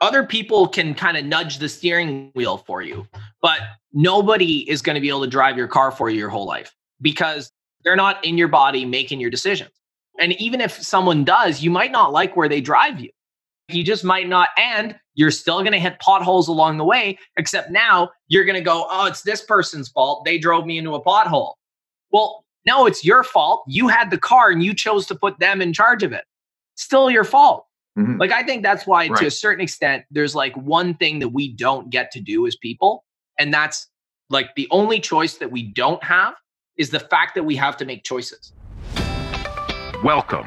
other people can kind of nudge the steering wheel for you, but nobody is going to be able to drive your car for you your whole life because they're not in your body making your decisions. And even if someone does, you might not like where they drive you. You just might not. And you're still going to hit potholes along the way, except now you're going to go, oh, it's this person's fault. They drove me into a pothole. Well, no, it's your fault. You had the car and you chose to put them in charge of it. Still your fault. Mm-hmm. Like, I think that's why, right. to a certain extent, there's like one thing that we don't get to do as people. And that's like the only choice that we don't have is the fact that we have to make choices. Welcome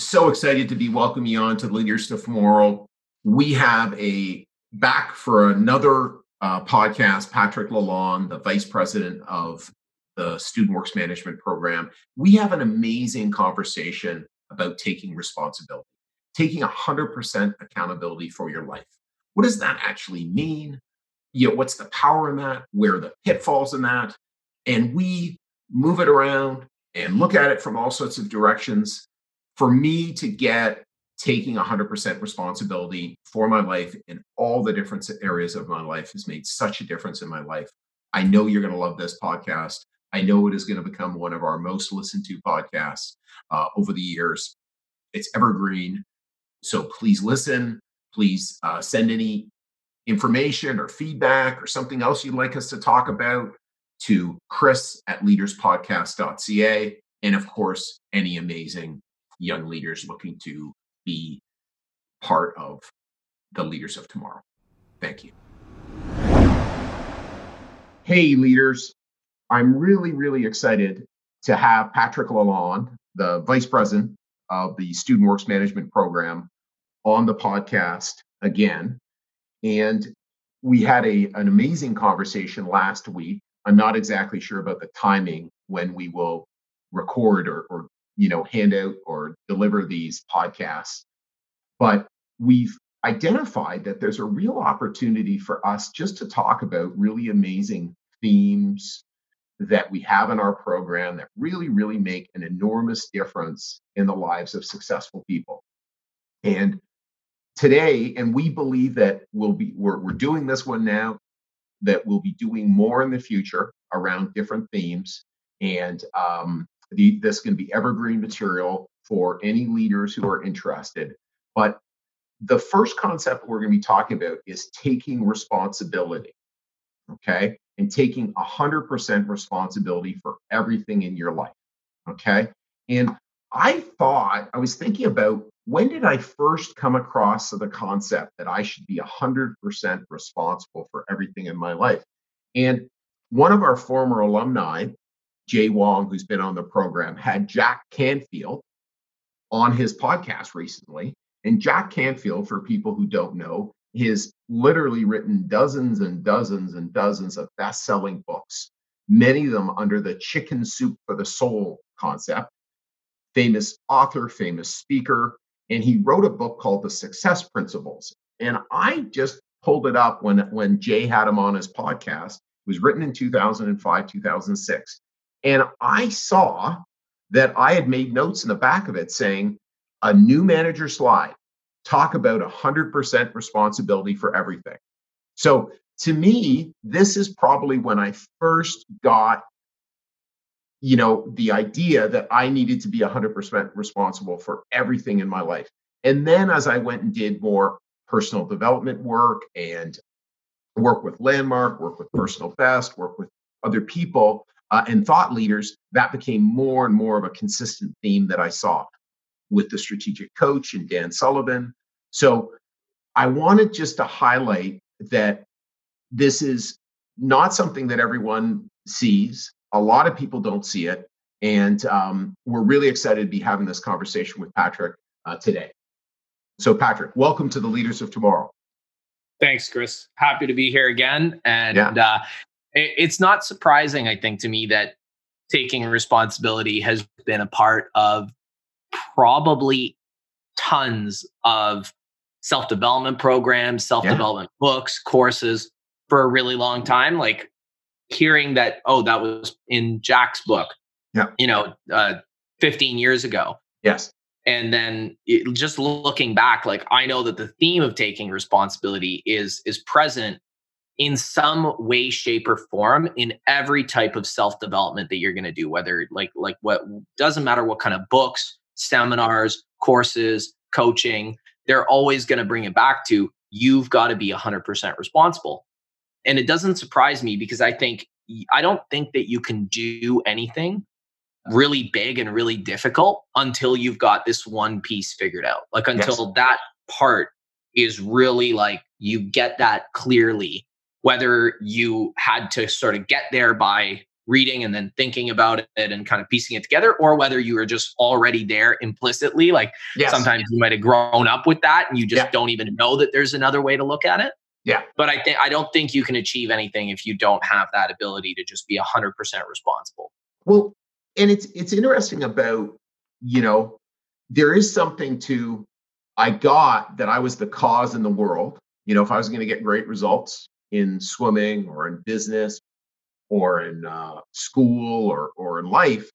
so excited to be welcoming you on to the Leaders of Tomorrow. We have a back for another uh, podcast, Patrick Lalonde, the vice president of the Student Works Management Program. We have an amazing conversation about taking responsibility, taking 100% accountability for your life. What does that actually mean? You know, what's the power in that? Where are the pitfalls in that? And we move it around and look at it from all sorts of directions for me to get taking 100% responsibility for my life in all the different areas of my life has made such a difference in my life. I know you're going to love this podcast. I know it is going to become one of our most listened to podcasts uh, over the years. It's evergreen. So please listen. Please uh, send any information or feedback or something else you'd like us to talk about to chris at leaderspodcast.ca. And of course, any amazing young leaders looking to be part of the leaders of tomorrow. Thank you. Hey, leaders. I'm really, really excited to have Patrick Lalonde, the vice president of the Student Works Management Program, on the podcast again. And we had a, an amazing conversation last week. I'm not exactly sure about the timing when we will record or, or you know hand out or deliver these podcasts. But we've identified that there's a real opportunity for us just to talk about really amazing themes that we have in our program that really really make an enormous difference in the lives of successful people. And today and we believe that we'll be we're, we're doing this one now that we'll be doing more in the future around different themes. And um, the, this can be evergreen material for any leaders who are interested. But the first concept we're going to be talking about is taking responsibility. Okay. And taking 100% responsibility for everything in your life. Okay. And I thought, I was thinking about when did I first come across the concept that I should be 100% responsible for everything in my life? And one of our former alumni, Jay Wong, who's been on the program, had Jack Canfield on his podcast recently. And Jack Canfield, for people who don't know, has literally written dozens and dozens and dozens of best selling books, many of them under the chicken soup for the soul concept. Famous author, famous speaker. And he wrote a book called The Success Principles. And I just pulled it up when, when Jay had him on his podcast. It was written in 2005, 2006. And I saw that I had made notes in the back of it saying a new manager slide, talk about 100% responsibility for everything. So to me, this is probably when I first got you know the idea that i needed to be 100% responsible for everything in my life and then as i went and did more personal development work and work with landmark work with personal best work with other people uh, and thought leaders, that became more and more of a consistent theme that I saw with the strategic coach and Dan Sullivan. So I wanted just to highlight that this is not something that everyone sees. A lot of people don't see it. And um, we're really excited to be having this conversation with Patrick uh, today. So, Patrick, welcome to the Leaders of Tomorrow. Thanks, Chris. Happy to be here again. And yeah. uh, it's not surprising, I think, to me that taking responsibility has been a part of probably tons of self development programs, self development yeah. books, courses for a really long time. Like hearing that, oh, that was in Jack's book, yeah. you know, uh, 15 years ago. Yes. And then it, just looking back, like I know that the theme of taking responsibility is is present in some way, shape, or form in every type of self development that you're going to do. Whether like like what doesn't matter what kind of books, seminars, courses, coaching, they're always going to bring it back to you've got to be 100% responsible. And it doesn't surprise me because I think I don't think that you can do anything really big and really difficult until you've got this one piece figured out. Like until yes. that part is really like you get that clearly, whether you had to sort of get there by reading and then thinking about it and kind of piecing it together, or whether you were just already there implicitly. Like yes. sometimes you might have grown up with that and you just yeah. don't even know that there's another way to look at it. Yeah. But I think I don't think you can achieve anything if you don't have that ability to just be 100% responsible. Well, and it's it's interesting about you know there is something to i got that i was the cause in the world you know if i was going to get great results in swimming or in business or in uh, school or or in life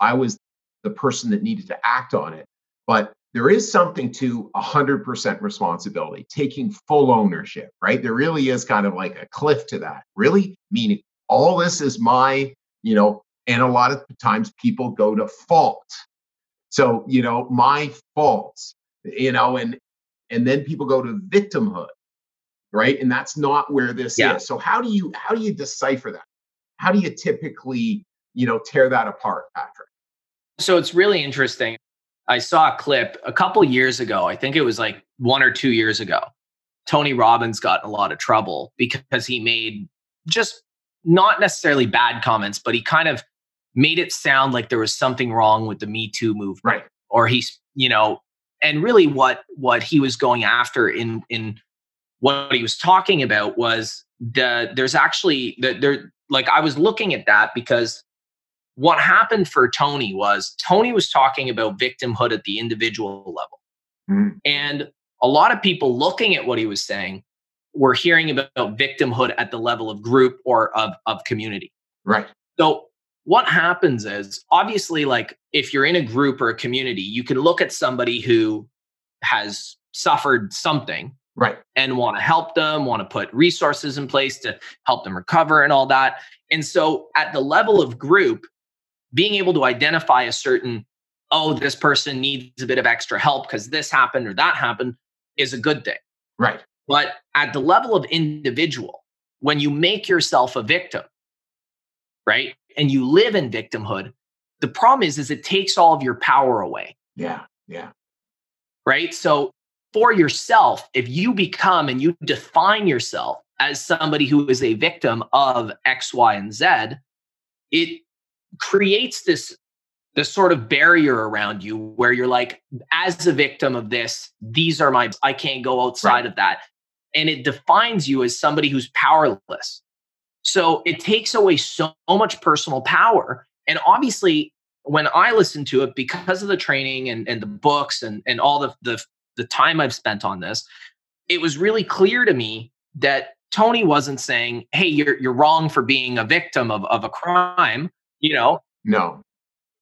i was the person that needed to act on it. But there is something to 100% responsibility taking full ownership right? There really is kind of like a cliff to that. Really? Meaning all this is my you know and a lot of times people go to fault. So you know my faults you know and and then people go to victimhood right and that's not where this yeah. is so how do you how do you decipher that how do you typically you know tear that apart patrick so it's really interesting i saw a clip a couple years ago i think it was like one or two years ago tony robbins got in a lot of trouble because he made just not necessarily bad comments but he kind of made it sound like there was something wrong with the Me Too movement. Right. Or he's, you know, and really what what he was going after in in what he was talking about was the there's actually the there like I was looking at that because what happened for Tony was Tony was talking about victimhood at the individual level. Mm-hmm. And a lot of people looking at what he was saying were hearing about victimhood at the level of group or of, of community. Right. So what happens is obviously like if you're in a group or a community you can look at somebody who has suffered something right and want to help them want to put resources in place to help them recover and all that and so at the level of group being able to identify a certain oh this person needs a bit of extra help because this happened or that happened is a good thing right but at the level of individual when you make yourself a victim right and you live in victimhood, the problem is is it takes all of your power away. Yeah. Yeah. Right? So for yourself, if you become and you define yourself as somebody who is a victim of X, Y, and Z, it creates this this sort of barrier around you where you're like, as a victim of this, these are my, I can't go outside right. of that. And it defines you as somebody who's powerless. So it takes away so much personal power. And obviously, when I listen to it, because of the training and, and the books and, and all the, the, the time I've spent on this, it was really clear to me that Tony wasn't saying, Hey, you're you're wrong for being a victim of, of a crime, you know? No.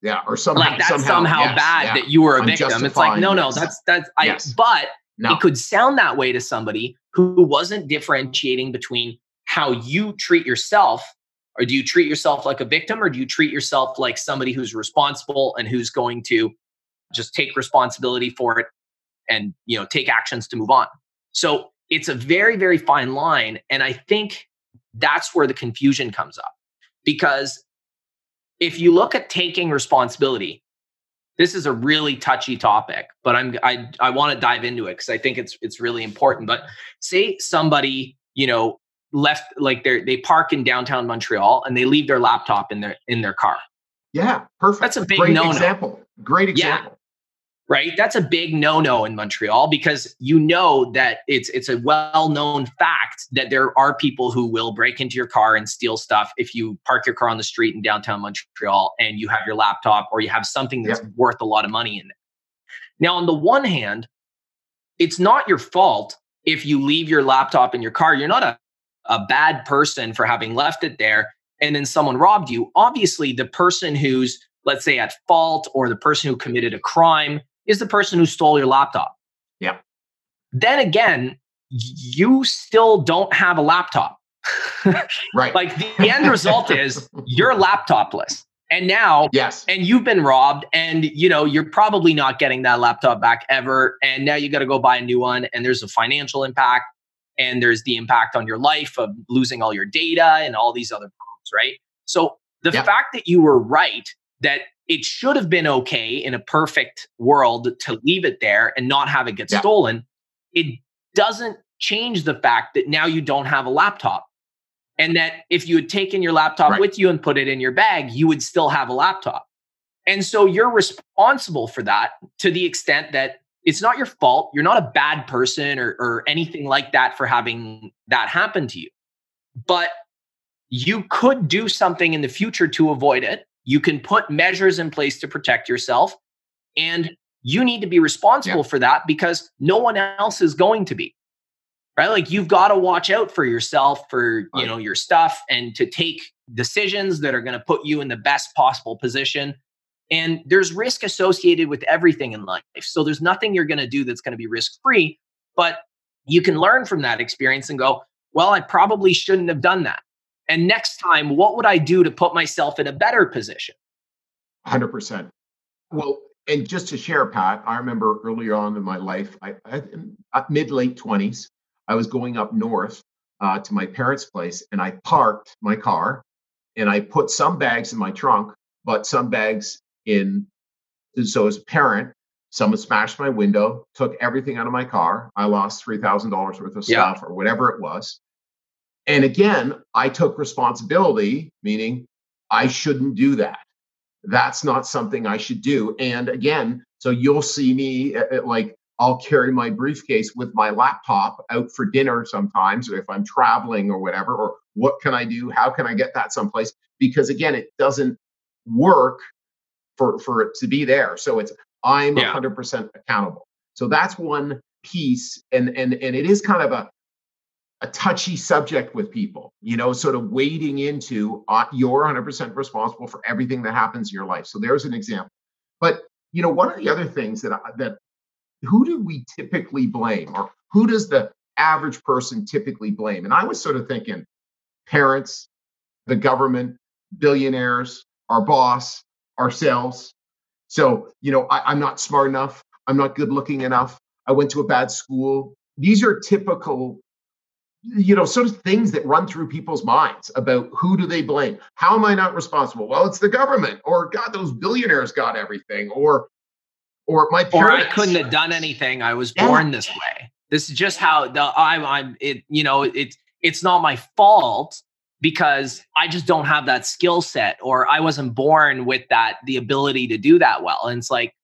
Yeah. Or somehow like that's somehow, somehow yes, bad yeah. that you were a victim. It's like, no, no, yes. that's that's I yes. but no. it could sound that way to somebody who wasn't differentiating between how you treat yourself or do you treat yourself like a victim or do you treat yourself like somebody who's responsible and who's going to just take responsibility for it and you know take actions to move on so it's a very very fine line and i think that's where the confusion comes up because if you look at taking responsibility this is a really touchy topic but i'm i, I want to dive into it because i think it's it's really important but say somebody you know left like they they park in downtown Montreal and they leave their laptop in their in their car. Yeah, perfect. That's a big Great no example. Great example. Right? That's a big no-no in Montreal because you know that it's it's a well-known fact that there are people who will break into your car and steal stuff if you park your car on the street in downtown Montreal and you have your laptop or you have something that's worth a lot of money in it. Now, on the one hand, it's not your fault if you leave your laptop in your car. You're not a, a bad person for having left it there and then someone robbed you. Obviously, the person who's, let's say, at fault or the person who committed a crime is the person who stole your laptop. Yeah. Then again, you still don't have a laptop. right. Like the, end result is you're laptopless. And now, yes, and you've been robbed, and you know you're probably not getting that laptop back ever. And now you got to go buy a new one, and there's a financial impact, and there's the impact on your life of losing all your data and all these other problems, right? So the yep. fact that you were right that it should have been okay in a perfect world to leave it there and not have it get stolen. It doesn't change the fact that now you don't have a laptop. And that if you had taken your laptop right. with you and put it in your bag, you would still have a laptop. And so you're responsible for that to the extent that it's not your fault. You're not a bad person or, or anything like that for having that happen to you. But you could do something in the future to avoid it. You can put measures in place to protect yourself. And you need to be responsible yeah. for that because no one else is going to be. Right? Like you've got to watch out for yourself, for you know, your stuff and to take decisions that are going to put you in the best possible position. And there's risk associated with everything in life. So there's nothing you're going to do that's going to be risk free, but you can learn from that experience and go, well, I probably shouldn't have done that. And next time, what would I do to put myself in a better position? 100%. Well, and just to share, Pat, I remember earlier on in my life, I, I mid late 20s, I was going up north uh, to my parents' place and I parked my car and I put some bags in my trunk, but some bags in. So, as a parent, someone smashed my window, took everything out of my car. I lost $3,000 worth of stuff yeah. or whatever it was. And again, I took responsibility, meaning I shouldn't do that. That's not something I should do. And again, so you'll see me at, at like I'll carry my briefcase with my laptop out for dinner sometimes, or if I'm traveling or whatever, or what can I do? How can I get that someplace? Because again, it doesn't work for for it to be there. So it's I'm yeah. 100% accountable. So that's one piece, and and and it is kind of a a touchy subject with people, you know, sort of wading into uh, you're 100% responsible for everything that happens in your life. So there's an example. But, you know, one of the other things that, I, that who do we typically blame or who does the average person typically blame? And I was sort of thinking parents, the government, billionaires, our boss, ourselves. So, you know, I, I'm not smart enough. I'm not good looking enough. I went to a bad school. These are typical you know sort of things that run through people's minds about who do they blame? How am i not responsible? Well it's the government or god those billionaires got everything or or my parents. or i couldn't have done anything. I was born yeah. this way. This is just how the i'm i'm it you know it's it's not my fault because i just don't have that skill set or i wasn't born with that the ability to do that well. And it's like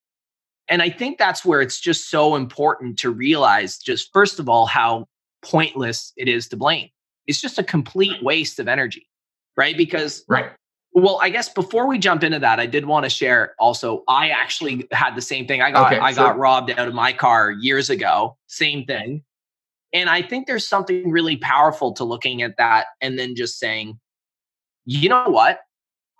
and i think that's where it's just so important to realize just first of all how pointless it is to blame. It's just a complete waste of energy, right? Because right. Well, I guess before we jump into that, I did want to share also. I actually had the same thing. I got okay, I sure. got robbed out of my car years ago. Same thing. And I think there's something really powerful to looking at that and then just saying, you know what?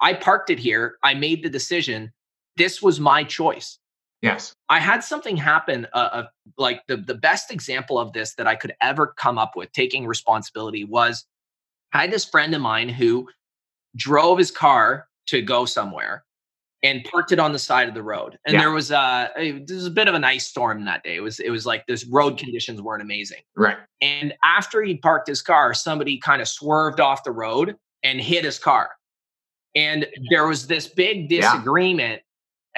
I parked it here. I made the decision. This was my choice. Yes. I had something happen, uh, uh, like the, the best example of this that I could ever come up with taking responsibility was I had this friend of mine who drove his car to go somewhere and parked it on the side of the road. And yeah. there was a, a there was a bit of an ice storm that day. It was it was like this road conditions weren't amazing. Right. And after he parked his car, somebody kind of swerved off the road and hit his car. And there was this big disagreement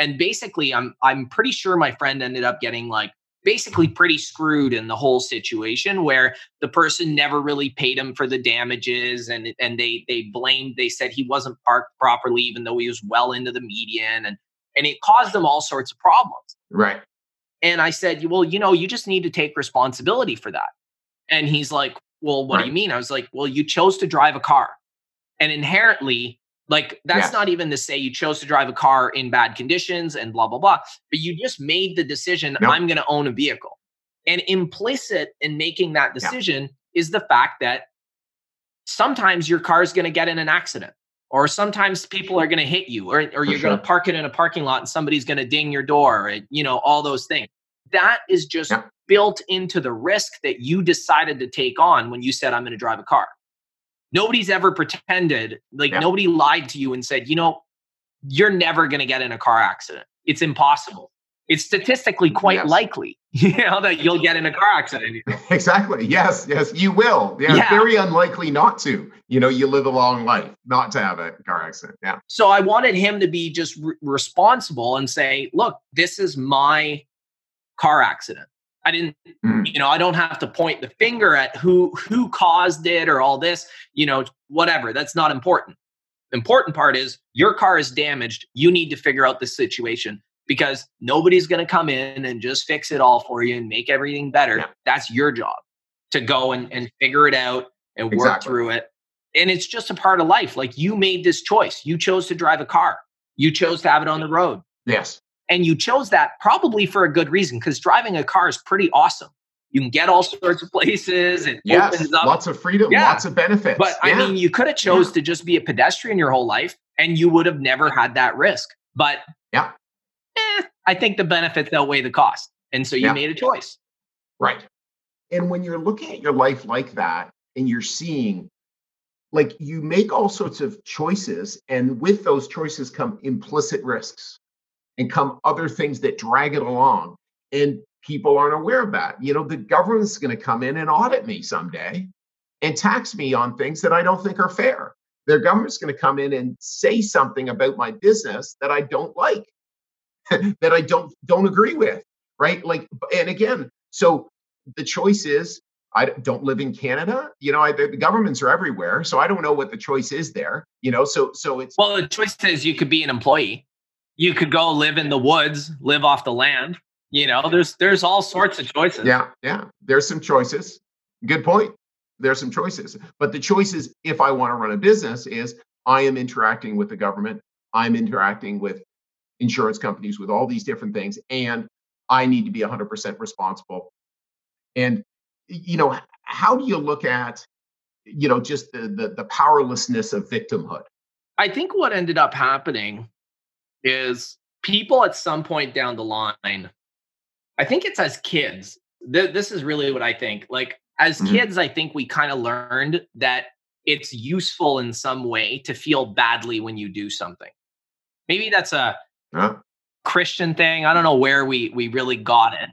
and basically i'm i'm pretty sure my friend ended up getting like basically pretty screwed in the whole situation where the person never really paid him for the damages and and they they blamed they said he wasn't parked properly even though he was well into the median and and it caused them all sorts of problems right And I said, well, you know, you just need to take responsibility for that. And he's like, well, what right. do you mean? I was like, well, you chose to drive a car. And inherently, like that's yes. not even to say you chose to drive a car in bad conditions and blah, blah, blah. But you just made the decision, nope. I'm going to own a vehicle. And implicit in making that decision yeah. is the fact that sometimes your car is going to get in an accident or sometimes people are going to hit you or, or you're sure. going to park it in a parking lot and somebody's going to ding your door or, you know all those things that is just yeah. built into the risk that you decided to take on when you said i'm going to drive a car nobody's ever pretended like yeah. nobody lied to you and said you know you're never going to get in a car accident. It's impossible. It's statistically quite yes. likely you know that you'll get in a car accident exactly yes yes you will. Yeah, yeah, very unlikely not to you know you live a long life not to have a car accident yeah. So i wanted him to be just re- responsible and say look this is my car accident i didn't mm. you know i don't have to point the finger at who who caused it or all this you know whatever that's not important important part is your car is damaged you need to figure out the situation because nobody's going to come in and just fix it all for you and make everything better. Yeah. That's your job to go and, and figure it out and work exactly. through it. And it's just a part of life. Like you made this choice. You chose to drive a car. You chose to have it on the road. Yes. And you chose that probably for a good reason because driving a car is pretty awesome. You can get all sorts of places and yes, opens up. lots of freedom, yeah. lots of benefits. But yeah. I mean, you could have chose yeah. to just be a pedestrian your whole life and you would have never had that risk. But yeah, eh, I think the benefits outweigh the cost. And so you made a choice. Right. And when you're looking at your life like that and you're seeing, like, you make all sorts of choices, and with those choices come implicit risks and come other things that drag it along. And people aren't aware of that. You know, the government's going to come in and audit me someday and tax me on things that I don't think are fair. Their government's going to come in and say something about my business that I don't like. that I don't don't agree with, right? Like, and again, so the choice is I don't live in Canada. You know, I, the governments are everywhere, so I don't know what the choice is there. You know, so so it's well, the choice is you could be an employee, you could go live in the woods, live off the land. You know, there's there's all sorts of choices. Yeah, yeah. There's some choices. Good point. There's some choices, but the choices, if I want to run a business, is I am interacting with the government. I'm interacting with insurance companies with all these different things and i need to be 100% responsible and you know how do you look at you know just the, the, the powerlessness of victimhood i think what ended up happening is people at some point down the line i think it's as kids th- this is really what i think like as mm-hmm. kids i think we kind of learned that it's useful in some way to feel badly when you do something maybe that's a Huh? Christian thing. I don't know where we we really got it.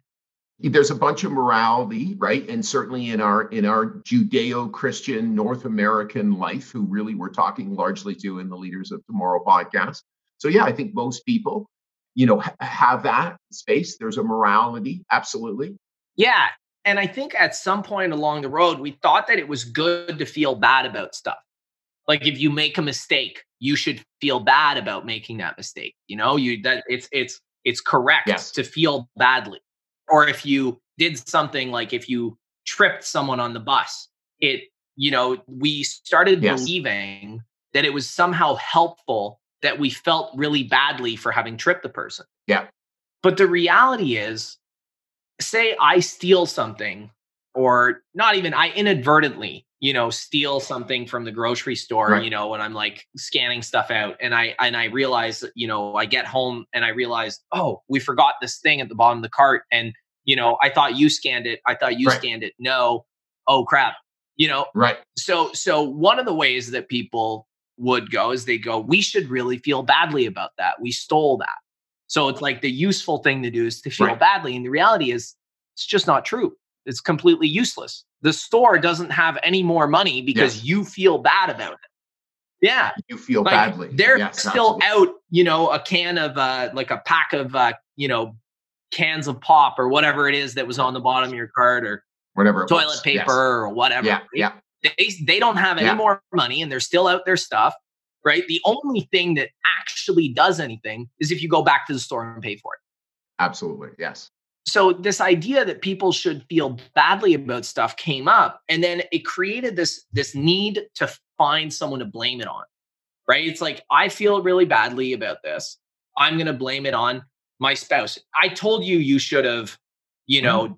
There's a bunch of morality, right? And certainly in our in our Judeo-Christian North American life, who really we're talking largely to in the Leaders of Tomorrow podcast. So yeah, I think most people, you know, ha- have that space. There's a morality, absolutely. Yeah, and I think at some point along the road, we thought that it was good to feel bad about stuff. Like if you make a mistake, you should feel bad about making that mistake you know you that it's it's it's correct yes. to feel badly or if you did something like if you tripped someone on the bus it you know we started yes. believing that it was somehow helpful that we felt really badly for having tripped the person. Yeah. But the reality is say i steal something or not even i inadvertently you know steal something from the grocery store right. you know when i'm like scanning stuff out and i and i realize you know i get home and i realize oh we forgot this thing at the bottom of the cart and you know i thought you scanned it. I thought you right. scanned it. No. Oh crap. You know? Right. So so one of the ways that people would go is they go we should really feel badly about that we stole that so it's like the useful thing to do is to feel right. badly and the reality is it's just not true it's completely useless the store doesn't have any more money because yes. you feel bad about it. Yeah. You feel like badly. They're yes, still absolutely. out, you know, a can of uh like a pack of uh, you know, cans of pop or whatever it is that was on the bottom of your cart or whatever toilet was. paper yes. or whatever. Yeah. Yeah. They they don't have any yeah. more money and they're still out their stuff. Right. The only thing that actually does anything is if you go back to the store and pay for it. Absolutely. Yes. so this idea that people should feel badly about stuff came up and then it created this this need to find someone to blame it on right it's like i feel really badly about this i'm going to blame it on my spouse i told you you should have you know mm-hmm.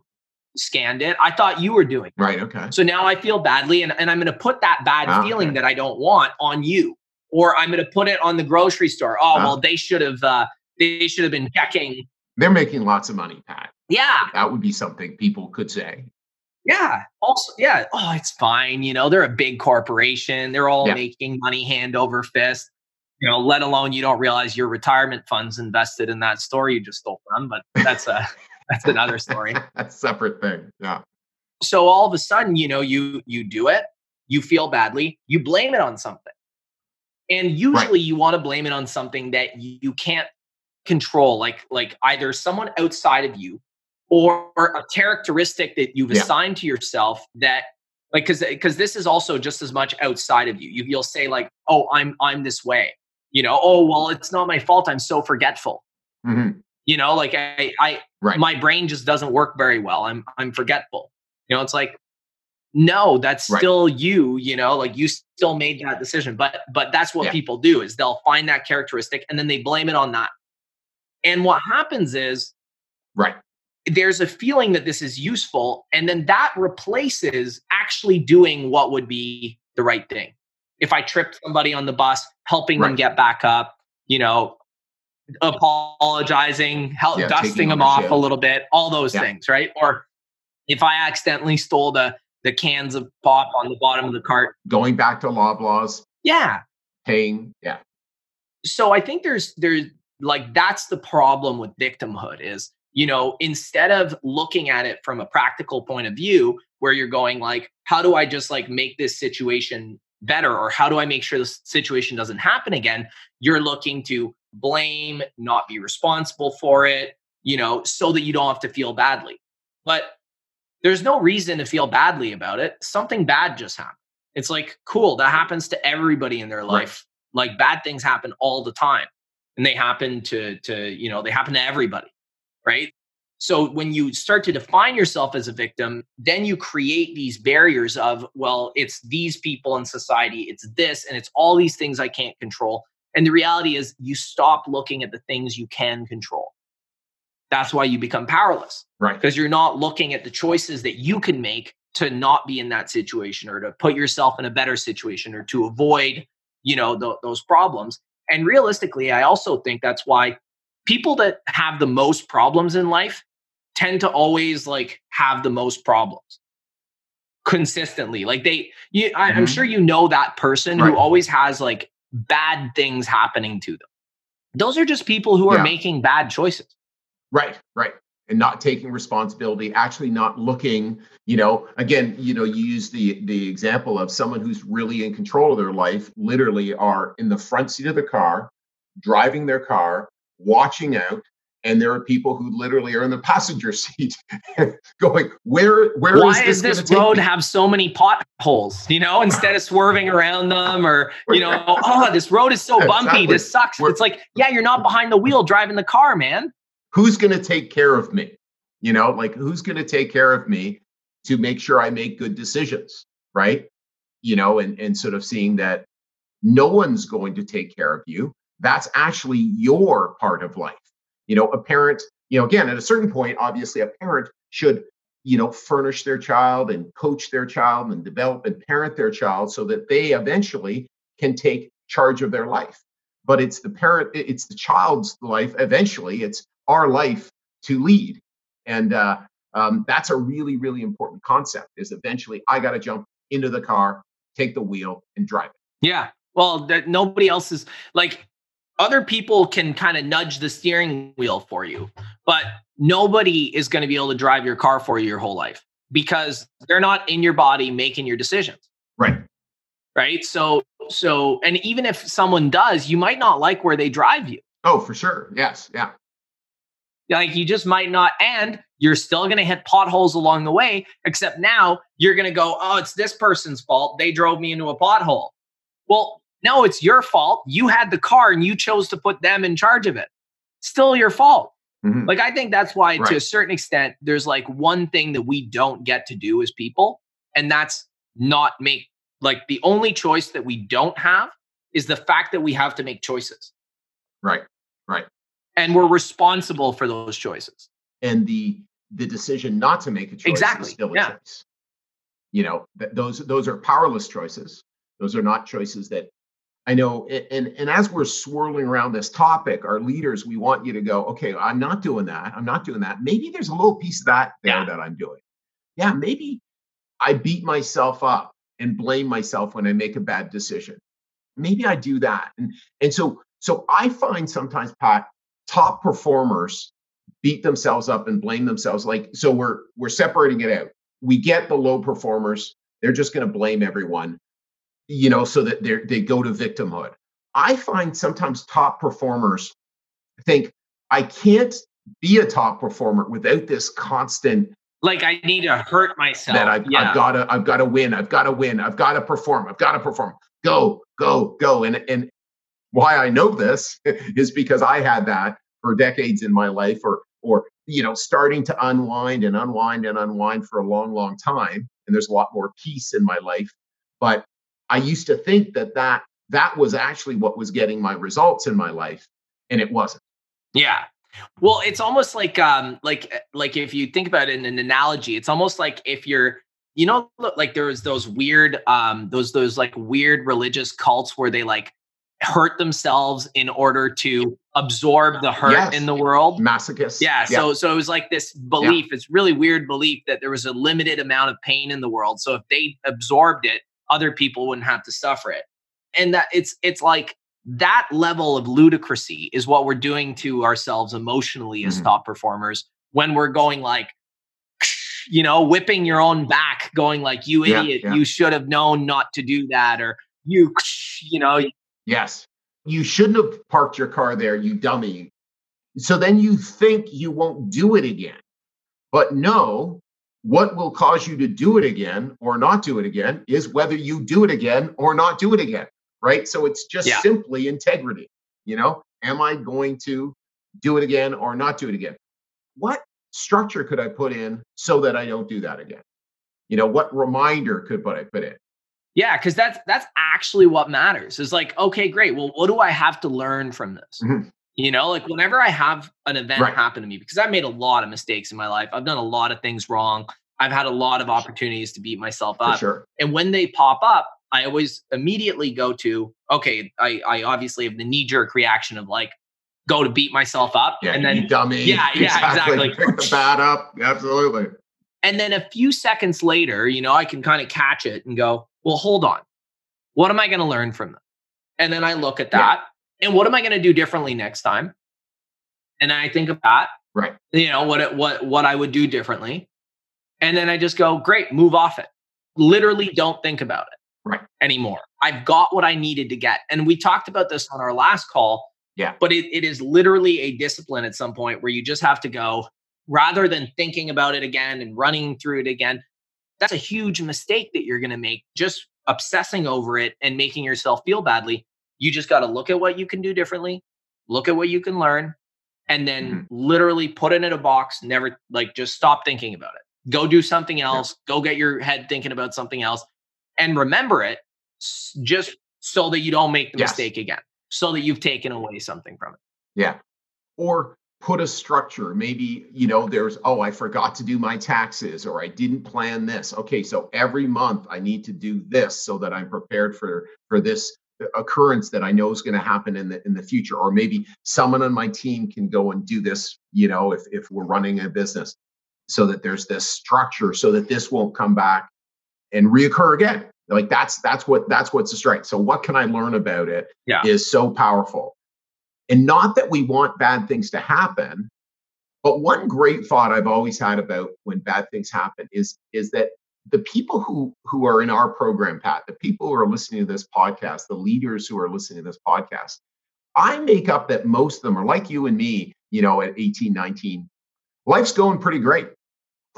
Scanned it i thought you were doing it. right okay so now i feel badly and, and i'm going to put that bad ah, feeling okay. that i don't want on you or i'm going to put it on the grocery store oh ah. well they should have uh, they should have been checking they're making lots of money pat yeah. That would be something people could say. Yeah. Also, yeah. Oh, it's fine. You know, they're a big corporation. They're all yeah. making money hand over fist. You know, let alone you don't realize your retirement funds invested in that store you just stole from. But that's a that's another story. that's a separate thing. Yeah. So all of a sudden, you know, you you do it, you feel badly, you blame it on something. And usually right. you want to blame it on something that you can't control, like like either someone outside of you or a characteristic that you've yeah. assigned to yourself that like because because this is also just as much outside of you. you you'll say like oh i'm i'm this way you know oh well it's not my fault i'm so forgetful mm-hmm. You know like i i right. my brain just doesn't work very well i'm i'm forgetful you know it's like no that's right. still you you know like you still made that decision but but that's what yeah. people do is they'll find that characteristic and then they blame it on that and what happens is right there's a feeling that this is useful and then that replaces actually doing what would be the right thing if i tripped somebody on the bus helping right. them get back up you know apologizing help yeah, dusting them off a little bit all those yeah. things right? Or if i accidentally stole the the cans of pop on the bottom of the cart. Going back to loblaws. Yeah. Paying yeah. So i think there's there's like that's the problem with victimhood is you know instead of looking at it from a practical point of view where you're going like how do i just like make this situation better or how do i make sure this situation doesn't happen again? You're looking to blame not be responsible for it you know so that you don't have to feel badly but there's no reason to feel badly about it something bad just happened it's like cool that happens to everybody in their life right. like bad things happen all the time and they happen to to you know they happen to everybody right? So when you start to define yourself as a victim, then you create these barriers of, well, it's these people in society, it's this, and it's all these things I can't control. And the reality is, you stop looking at the things you can control. That's why you become powerless. Right. Because you're not looking at the choices that you can make to not be in that situation or to put yourself in a better situation or to avoid, you know, th- those problems. And realistically, I also think that's why people that have the most problems in life tend to always like have the most problems consistently like they you, I, am mm-hmm. sure you know that person right. who always has like bad things happening to them those are just people who are yeah. making bad choices right right and not taking responsibility actually not looking you know again you know you use the the example of someone who's really in control of their life literally are in the front seat of the car driving their car watching out and there are people who literally are in the passenger seat going where where why is this, this road have so many potholes you know instead of swerving around them or you know oh this road is so bumpy exactly. this sucks. We're, it's like yeah you're not behind the wheel driving the car man. Who's going to take care of me? You know like who's going to take care of me to make sure i make good decisions right? You know and and sort of seeing that no one's going to take care of you. That's actually your part of life. You know, a parent, you know, again, at a certain point, obviously a parent should, you know, furnish their child and coach their child and develop and parent their child so that they eventually can take charge of their life. But it's the parent, it's the child's life. Eventually, it's our life to lead. And uh, um, that's a really, really important concept is eventually I got to jump into the car, take the wheel and drive it. Yeah. Well, that nobody else is like other people can kind of nudge the steering wheel for you, but nobody is going to be able to drive your car for you your whole life because they're not in your body making your decisions. Right. Right. So, so, and even if someone does, you might not like where they drive you. Oh, for sure. Yes. Yeah. Like you just might not, and you're still going to hit potholes along the way, except now you're going to go, oh, it's this person's fault. They drove me into a pothole. Well, no, it's your fault. You had the car and you chose to put them in charge of it. Still your fault. Mm-hmm. Like I think that's why, right. to a certain extent, there's like one thing that we don't get to do as people, and that's not make like the only choice that we don't have is the fact that we have to make choices. Right. Right. And we're responsible for those choices. And the the decision not to make a choice exactly. is still a yeah. choice. You know, th- those those are powerless choices. Those are not choices that I know. And and as we're swirling around this topic, our leaders, we want you to go, okay, I'm not doing that. I'm not doing that. Maybe there's a little piece of that there yeah. that I'm doing. Yeah, maybe I beat myself up and blame myself when I make a bad decision. Maybe I do that. And and so so I find sometimes Pat top performers beat themselves up and blame themselves like so we're we're separating it out. We get the low performers, they're just going to blame everyone. You know, so that they they go to victimhood. I find sometimes top performers think I can't be a top performer without this constant like I need to hurt myself. That I've, yeah. I've got to, I've got to win. I've got to win. I've got to perform. I've got to perform. Go, go, go. And and why I know this is because I had that for decades in my life, or or you know, starting to unwind and unwind and unwind for a long, long time. And there's a lot more peace in my life. But I used to think that that that was actually what was getting my results in my life, and it wasn't. Yeah, well, it's almost like um like eh, like if you think about it in an analogy, it's almost like if you're you know like there was those weird um those those like weird religious cults where they like hurt themselves in order to absorb the hurt yes. in the world. Masochist. Yeah, yeah. So so it was like this belief, yeah. it's really weird belief that there was a limited amount of pain in the world. So if they absorbed it, other people wouldn't have to suffer it. And that it's it's like that level of ludicrousy is what we're doing to ourselves emotionally as mm-hmm. top performers when we're going like you know whipping your own back going like you idiot yeah, yeah. you should have known not to do that or you you know yes you shouldn't have parked your car there you dummy so then you think you won't do it again but no what will cause you to do it again or not do it again is whether you do it again or not do it again right? So it's just yeah. simply integrity. You know, am I going to do it again or not do it again? What structure could I put in so that I don't do that again? You know, what reminder could I put in? Yeah, because that's that's actually what matters. Is like, okay, great. Well, what do I have to learn from this? Mm-hmm. You know, like whenever I have an event right. happen to me, because I've made a lot of mistakes in my life. I've done a lot of things wrong. I've had a lot of opportunities to beat myself up. Sure. And when they pop up, I always immediately go to, okay, I, I obviously have the knee jerk reaction of like, go to beat myself up. Yeah, and then dummy. Yeah, yeah, exactly. Pick the bat up. Absolutely. And then a few seconds later, you know, I can kind of catch it and go, well, hold on. What am I going to learn from this? And then I look at that. And what am I going to do differently next time? And I think of that. Right. You know, what it, what what I would do differently. And then I just go, great, move off it. Literally don't think about it right. anymore. I've got what I needed to get. And we talked about this on our last call. Yeah. But it, it is literally a discipline at some point where you just have to go rather than thinking about it again and running through it again. That's a huge mistake that you're going to make just obsessing over it and making yourself feel badly. You just got to look at what you can do differently, look at what you can learn, and then mm-hmm. literally put it in a box. Never like just stop thinking about it. Go do something else. Yeah. Go get your head thinking about something else and remember it just so that you don't make the yes. mistake again, so that you've taken away something from it. Yeah. Or put a structure. Maybe, you know, there's, oh, I forgot to do my taxes or I didn't plan this. Okay, so every month I need to do this so that I'm prepared for for this occurrence that I know is going to happen in the in the future. Or maybe someone on my team can go and do this, you know, if if we're running a business so that there's this structure so that this won't come back and reoccur again. Like that's that's what that's what's the strength. So what can I learn about it yeah. is so powerful. And not that we want bad things to happen, but one great thought I've always had about when bad things happen is is that the people who who are in our program, Pat, the people who are listening to this podcast, the leaders who are listening to this podcast, I make up that most of them are like you and me, you know, at 18, 19. Life's going pretty great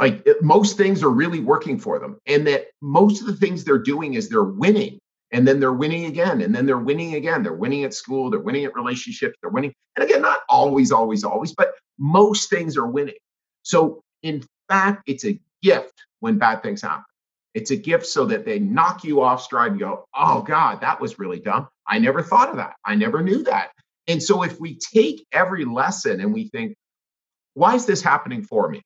like it, most things are really working for them and that most of the things they're doing is they're winning and then they're winning again and then they're winning again they're winning at school they're winning at relationships they're winning and again not always always always but most things are winning so in fact it's a gift when bad things happen. It's a gift so that they knock you off stride and go oh god that was really dumb. I never thought of that. I never knew that. And so if we take every lesson and we think why is this happening for me?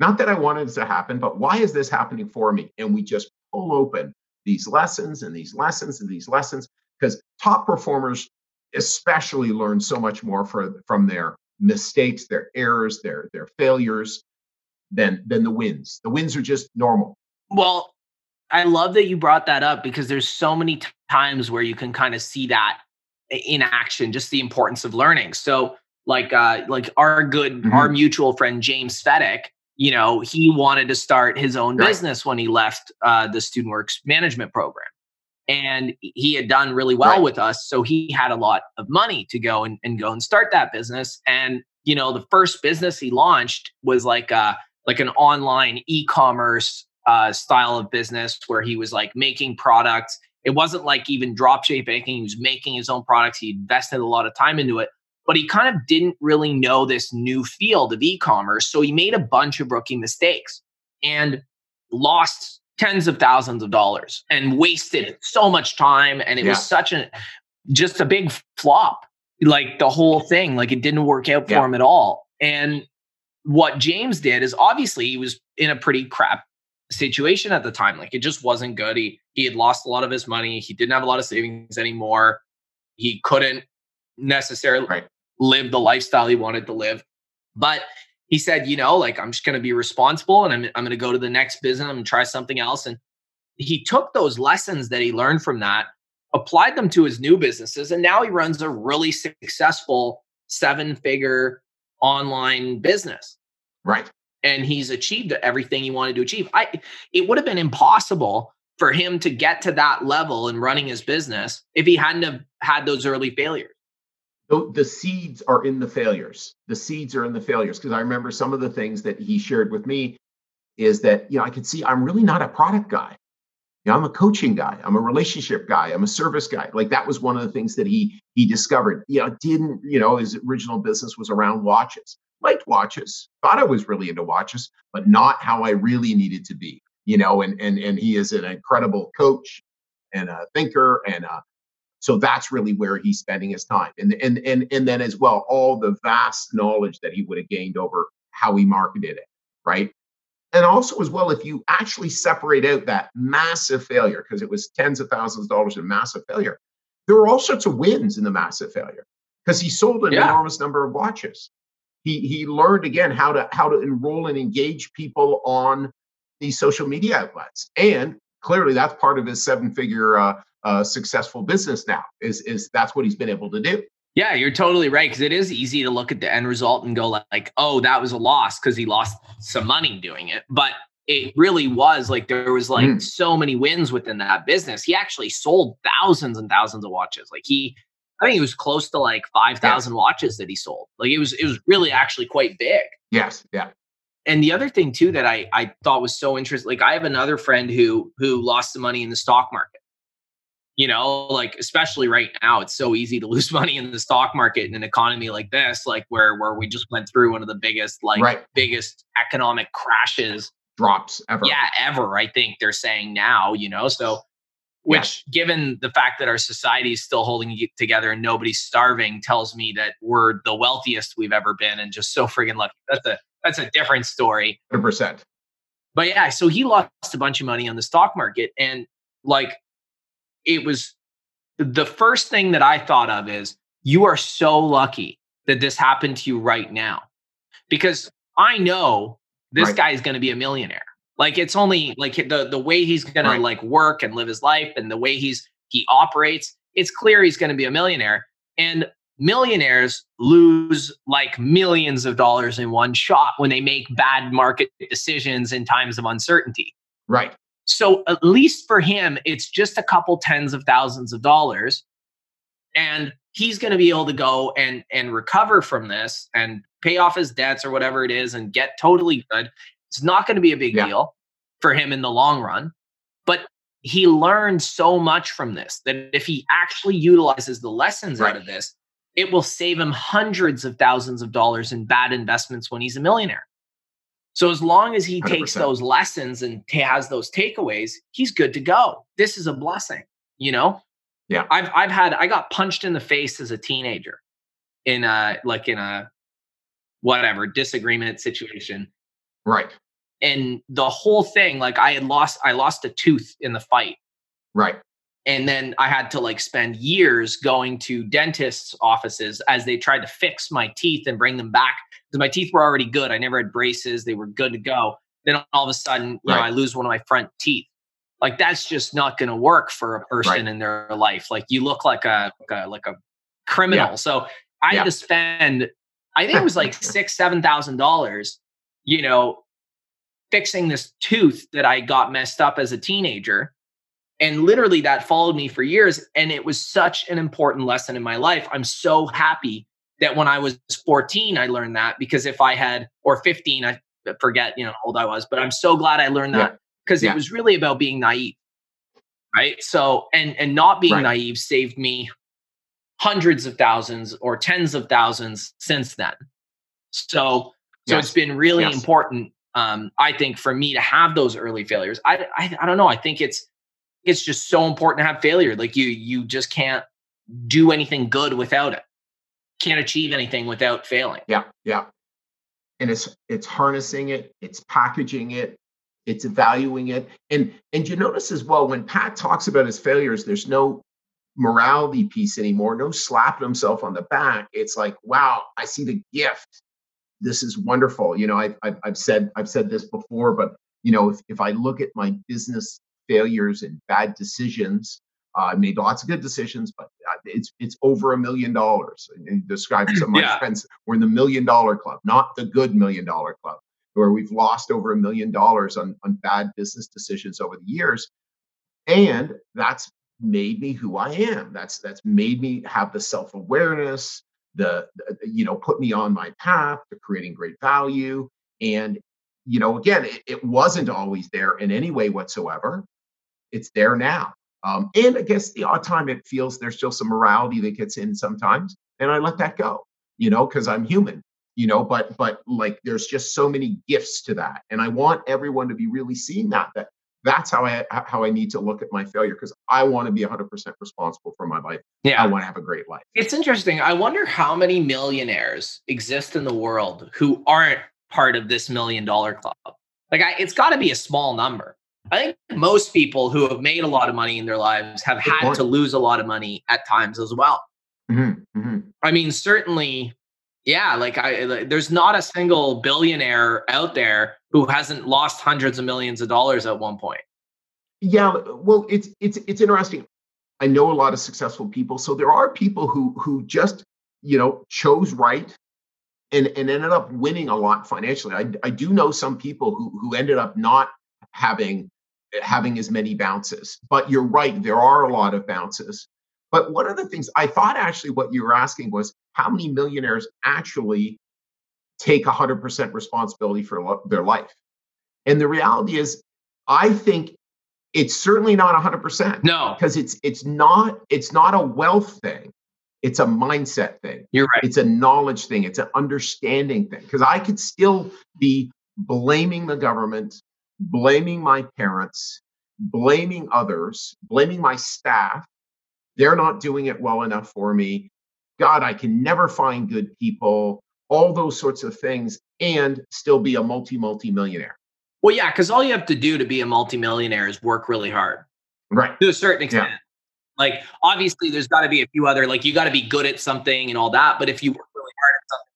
Not that i wanted it to happen but why is this happening for me? And we just pull open these lessons and these lessons and these lessons because top performers especially learn so much more for, from their mistakes, their errors, their their failures than than the wins. The wins are just normal. Well, I love that you brought that up because there's so many t- times where you can kind of see that in action, just the importance of learning. So, like, uh, like our good, mm-hmm. our mutual friend James Fedek, you know, he wanted to start his own right. business when he left uh, the Student Works management program. And he had done really well right. with us. So he had a lot of money to go and, and go and start that business. And, you know, the first business he launched was like a, uh, like an online e-commerce uh, style of business where he was like making products. It wasn't like even drop shipping. He was making his own products. He invested a lot of time into it but he kind of didn't really know this new field of e-commerce so he made a bunch of rookie mistakes and lost tens of thousands of dollars and wasted so much time and it yeah. was such a just a big flop like the whole thing like it didn't work out for yeah. him at all and what james did is obviously he was in a pretty crap situation at the time like it just wasn't good he he had lost a lot of his money he didn't have a lot of savings anymore he couldn't necessarily right live the lifestyle he wanted to live. But he said, you know, like I'm just going to be responsible and I'm, I'm going to go to the next business. To try something else. And he took those lessons that he learned from that, applied them to his new businesses, and now he runs a really successful seven figure online business. Right. And he's achieved everything he wanted to achieve. I it would have been impossible for him to get to that level in running his business if he hadn't have had those early failures the, the seeds are in the failures. The seeds are in the failures because I remember some of the things that he shared with me is that you know I could see I'm really not a product guy. You know, I'm a coaching guy. I'm a relationship guy. I'm a service guy. Like that was one of the things that he he discovered. You know, didn't you know his original business was around watches. Liked watches. Thought I was really into watches, but not how I really needed to be. You know, and and and he is an incredible coach and a thinker and a so that's really where he's spending his time. And and and and then as well, all the vast knowledge that he would have gained over how he marketed it, right? And also as well, if you actually separate out that massive failure, because it was tens of thousands of dollars in massive failure, there were all sorts of wins in the massive failure because he sold an yeah. enormous number of watches. He he learned again how to how to enroll and engage people on these social media outlets, and clearly that's part of his seven figure uh, uh, successful business now. Is is that's what he's been able to do. Yeah, you're totally right because it is easy to look at the end result and go like, "Oh, that was a loss" because he lost some money doing it. But it really was like there was like mm. so many wins within that business. He actually sold thousands and thousands of watches. Like he, I think it was close to like five thousand yeah. watches that he sold. Like it was it was really actually quite big. Yes. Yeah. And the other thing too that I I thought was so interesting. Like I have another friend who who lost some money in the stock market you know like especially right now it's so easy to lose money in the stock market in an economy like this like where where we just went through one of the biggest like right. biggest economic crashes drops ever. Yeah ever i think they're saying now you know so which yeah. given the fact that our society is still holding together and nobody's starving tells me that we're the wealthiest we've ever been and just so friggin' lucky. That's a that's a different story. 100% but yeah so he lost a bunch of money on the stock market and like it was the first thing that I thought of is you are so lucky that this happened to you right now. Because I know this right. guy is going to be a millionaire. Like it's only like the the way he's going right. to like work and live his life and the way he's he operates, it's clear he's going to be a millionaire. And millionaires lose like millions of dollars in one shot when they make bad market decisions in times of uncertainty. Right. So at least for him, it's just a couple tens of thousands of dollars. And he's going to be able to go and and recover from this and pay off his debts or whatever it is and get totally good. It's not going to be a big yeah. deal for him in the long run. But he learned so much from this that if he actually utilizes the lessons right. out of this, it will save him hundreds of thousands of dollars in bad investments when he's a millionaire. So as long as he 100%. takes those lessons and has those takeaways, he's good to go. This is a blessing, you know? Yeah. I've I've had I got punched in the face as a teenager in a like in a whatever disagreement situation. Right. And the whole thing, like I had lost I lost a tooth in the fight. Right and then i had to like spend years going to dentists offices as they tried to fix my teeth and bring them back because my teeth were already good i never had braces they were good to go then all of a sudden you right. know i lose one of my front teeth like that's just not going to work for a person right. in their life like you look like a like a, like a criminal yeah. so i yeah. had to spend i think it was like six seven thousand dollars you know fixing this tooth that i got messed up as a teenager and literally that followed me for years. And it was such an important lesson in my life. I'm so happy that when I was 14, I learned that because if I had, or 15, I forget, you know, how old I was, but I'm so glad I learned that because yeah. yeah. it was really about being naive. Right. So, and, and not being right. naive saved me hundreds of thousands or tens of thousands since then. So, so yes. it's been really yes. important. Um, I think for me to have those early failures, I, I, I don't know. I think it's, it's just so important to have failure. Like you, you just can't do anything good without it. Can't achieve anything without failing. Yeah, yeah. And it's it's harnessing it, it's packaging it, it's valuing it. And and you notice as well when Pat talks about his failures, there's no morality piece anymore, no slapping himself on the back. It's like, wow, I see the gift. This is wonderful. You know, I've, I've, I've said I've said this before, but you know, if, if I look at my business failures and bad decisions. Uh, I made lots of good decisions, but uh, it's it's over a million dollars. And describe some of my yeah. friends. We're in the million dollar club, not the good million dollar club, where we've lost over a million dollars on on bad business decisions over the years, and that's made me who I am. That's that's made me have the self awareness, the, the you know put me on my path to creating great value, and you know again it, it wasn't always there in any way whatsoever it's there now. Um, and I guess the odd time it feels there's still some morality that gets in sometimes, and I let that go, you know, because I'm human, you know. But but like there's just so many gifts to that, and I want everyone to be really seeing that that that's how I how I need to look at my failure because I want to be 100% responsible for my life. Yeah, I want to have a great life. It's interesting. I wonder how many millionaires exist in the world who aren't part of this million dollar club. Like, I, it's got to be a small number. I think most people who have made a lot of money in their lives have Good had point. to lose a lot of money at times as well. Mm-hmm, mm-hmm. I mean, certainly, yeah. Like, I like, there's not a single billionaire out there who hasn't lost hundreds of millions of dollars at one point. Yeah, well, it's it's it's interesting. I know a lot of successful people, so there are people who who just you know chose right and and ended up winning a lot financially. I I do know some people who who ended up not having having as many bounces. But you're right, there are a lot of bounces. But one of the things I thought actually what you were asking was how many millionaires actually take 100% responsibility for lo- their life? And the reality is, I think it's certainly not 100%. No, because it's it's not it's not a wealth thing. It's a mindset thing. You're right. It's a knowledge thing. It's an understanding thing. Because I could still be blaming the government, blaming my parents, blaming others, blaming my staff. They're not doing it well enough for me. God, I can never find good people, all those sorts of things, and still be a multi, multi millionaire. Well, yeah, because all you have to do to be a multi-millionaire is work really hard. Right. To a certain extent. Yeah. Like obviously there's got to be a few other like you got to be good at something and all that, but if you work really hard at something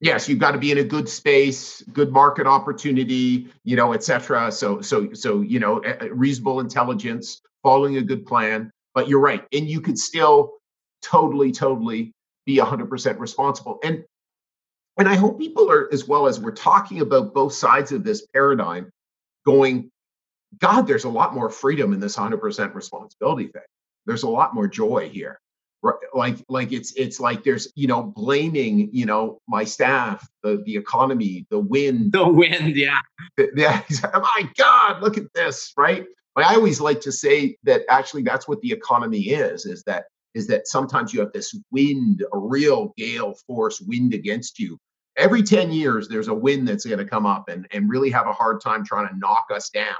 yes you've got to be in a good space good market opportunity you know etc so so so you know reasonable intelligence following a good plan but you're right and you could still totally totally be 100% responsible and and i hope people are as well as we're talking about both sides of this paradigm going god there's a lot more freedom in this 100% responsibility thing. There's a lot more joy here. Like like it's it's like there's you know blaming you know my staff the the economy the wind. The wind yeah. Yeah oh my god look at this right? But I always like to say that actually that's what the economy is, is that is that sometimes you have this wind, a real gale force wind against you. Every 10 years, there's a wind that's going to come up and, and really have a hard time trying to knock us down,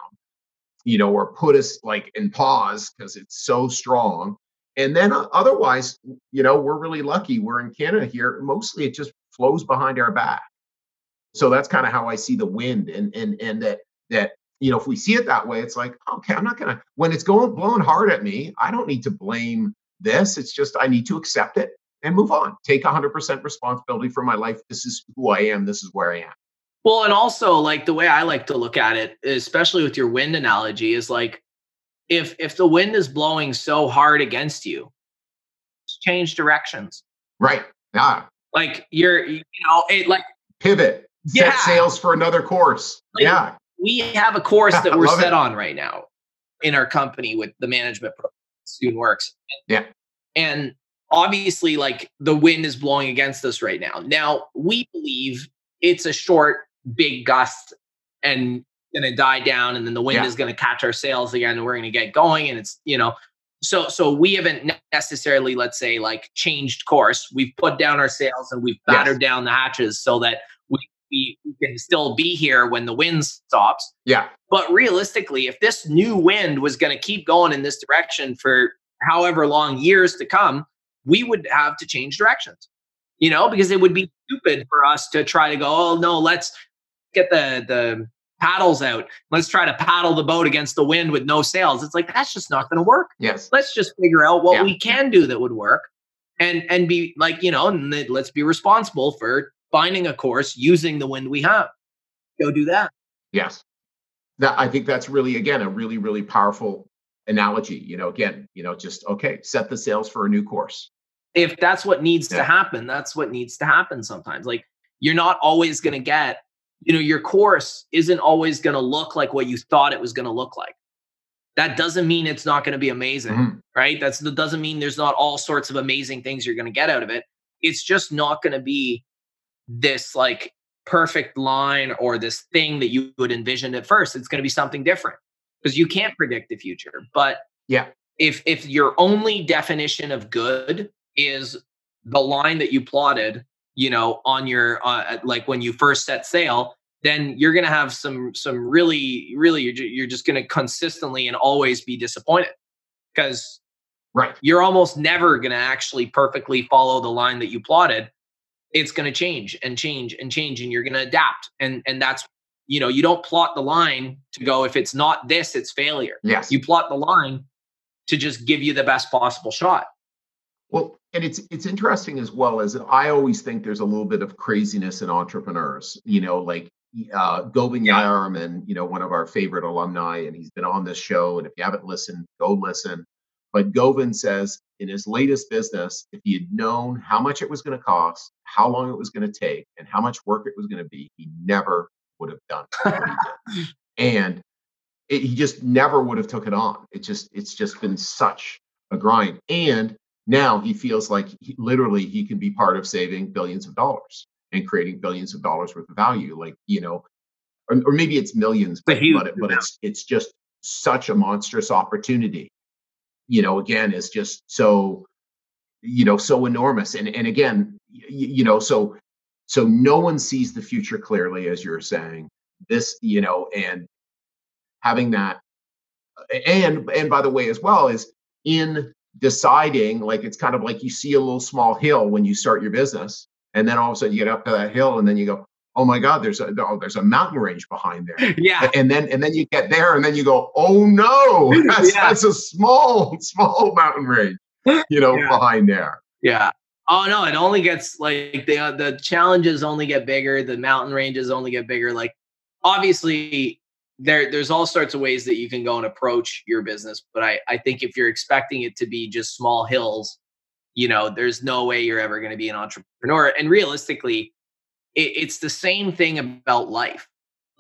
you know, or put us like in pause because it's so strong. And then uh, otherwise, you know, we're really lucky. We're in Canada here. Mostly it just flows behind our back. So that's kind of how I see the wind and and and that that you know, if we see it that way, it's like, okay, I'm not gonna when it's going blowing hard at me, I don't need to blame this. It's just I need to accept it and move on. Take 100% responsibility for my life. This is who I am. This is where I am. Well, and also like the way I like to look at it, especially with your wind analogy, is like if if the wind is blowing so hard against you, change directions. Right. Yeah. Like you're, you know, it like pivot. Yeah. Set sails for another course. Like, yeah. We have a course that we're set it. on right now in our company with the management program, Student Works. Yeah. And obviously, like the wind is blowing against us right now. Now, we believe it's a short, big gust and going to die down, and then the wind yeah. is going to catch our sails again, and we're going to get going. And it's, you know, so so we haven't necessarily, let's say, like changed course. We've put down our sails and we've battered yes. down the hatches so that we, we can still be here when the wind stops. Yeah. But realistically, if this new wind was going to keep going in this direction for however long years to come, we would have to change directions, you know, because it would be mm-hmm. stupid for us to try to go, oh, no, let's get the, the, paddles out. Let's try to paddle the boat against the wind with no sails. It's like that's just not going to work. Yes. Let's just figure out what yeah. we can do that would work and and be like you know and let's be responsible for finding a course using the wind we have. Go do that. Yes. That i think that's really again a really really powerful analogy you know again you know just okay set the sails for a new course. If that's what needs yeah. to happen that's what needs to happen sometimes. Like you're not always going to get you know your course isn't always going to look like what you thought it was going to look like. That doesn't mean it's not going to be amazing mm-hmm. right? That's that doesn't mean there's not all sorts of amazing things you're going to get out of it. It's just not going to be this like perfect line or this thing that you would envision at first. It's going to be something different because you can't predict the future. But yeah, if if your only definition of good is the line that you plotted, you know, on your uh, like when you first set sail, then you're going to have some some really really you're, you're just going to consistently and always be disappointed. Because right. you're almost never going to actually perfectly follow the line that you plotted. It's going to change and change and change and you're going to adapt and and that's you know, you don't plot the line to go, if it's not this, it's failure. Yes. You plot the line to just give you the best possible shot. Well, and it's it's interesting as well as I always think there's a little bit of craziness in entrepreneurs. You know, like uh, Govind Yarman, you know, one of our favorite alumni, and he's been on this show. And if you haven't listened, go listen. But Govind says in his latest business, if he had known how much it was going to cost, how long it was going to take, and how much work it was going to be, he never would have done and it, he just never would have took it on. It just it's just been such a grind. And now he feels like he, literally he can be part of saving billions of dollars and creating billions of dollars worth of value like you know or, or maybe it's millions but, but, it, but it's it's just such a monstrous opportunity you know again is just so you know so enormous. And and again you, you know so so no one sees the future clearly, as you're saying. This, you know, and having that, and and by the way, as well is in deciding, like it's kind of like you see a little small hill when you start your business, and then all of a sudden you get up to that hill, and then you go, oh my god there's a oh, there's a mountain range behind there yeah and then and then you get there and then you go oh no that's, yeah. that's a small small mountain range you know yeah. behind there yeah Oh no, it only gets like the uh, the challenges only get bigger, the mountain ranges only get bigger. Like obviously there there's all sorts of ways that you can go and approach your business, but I I think if you're expecting it to be just small hills, you know, there's no way you're ever going to be an entrepreneur. And realistically, it, it's the same thing about life.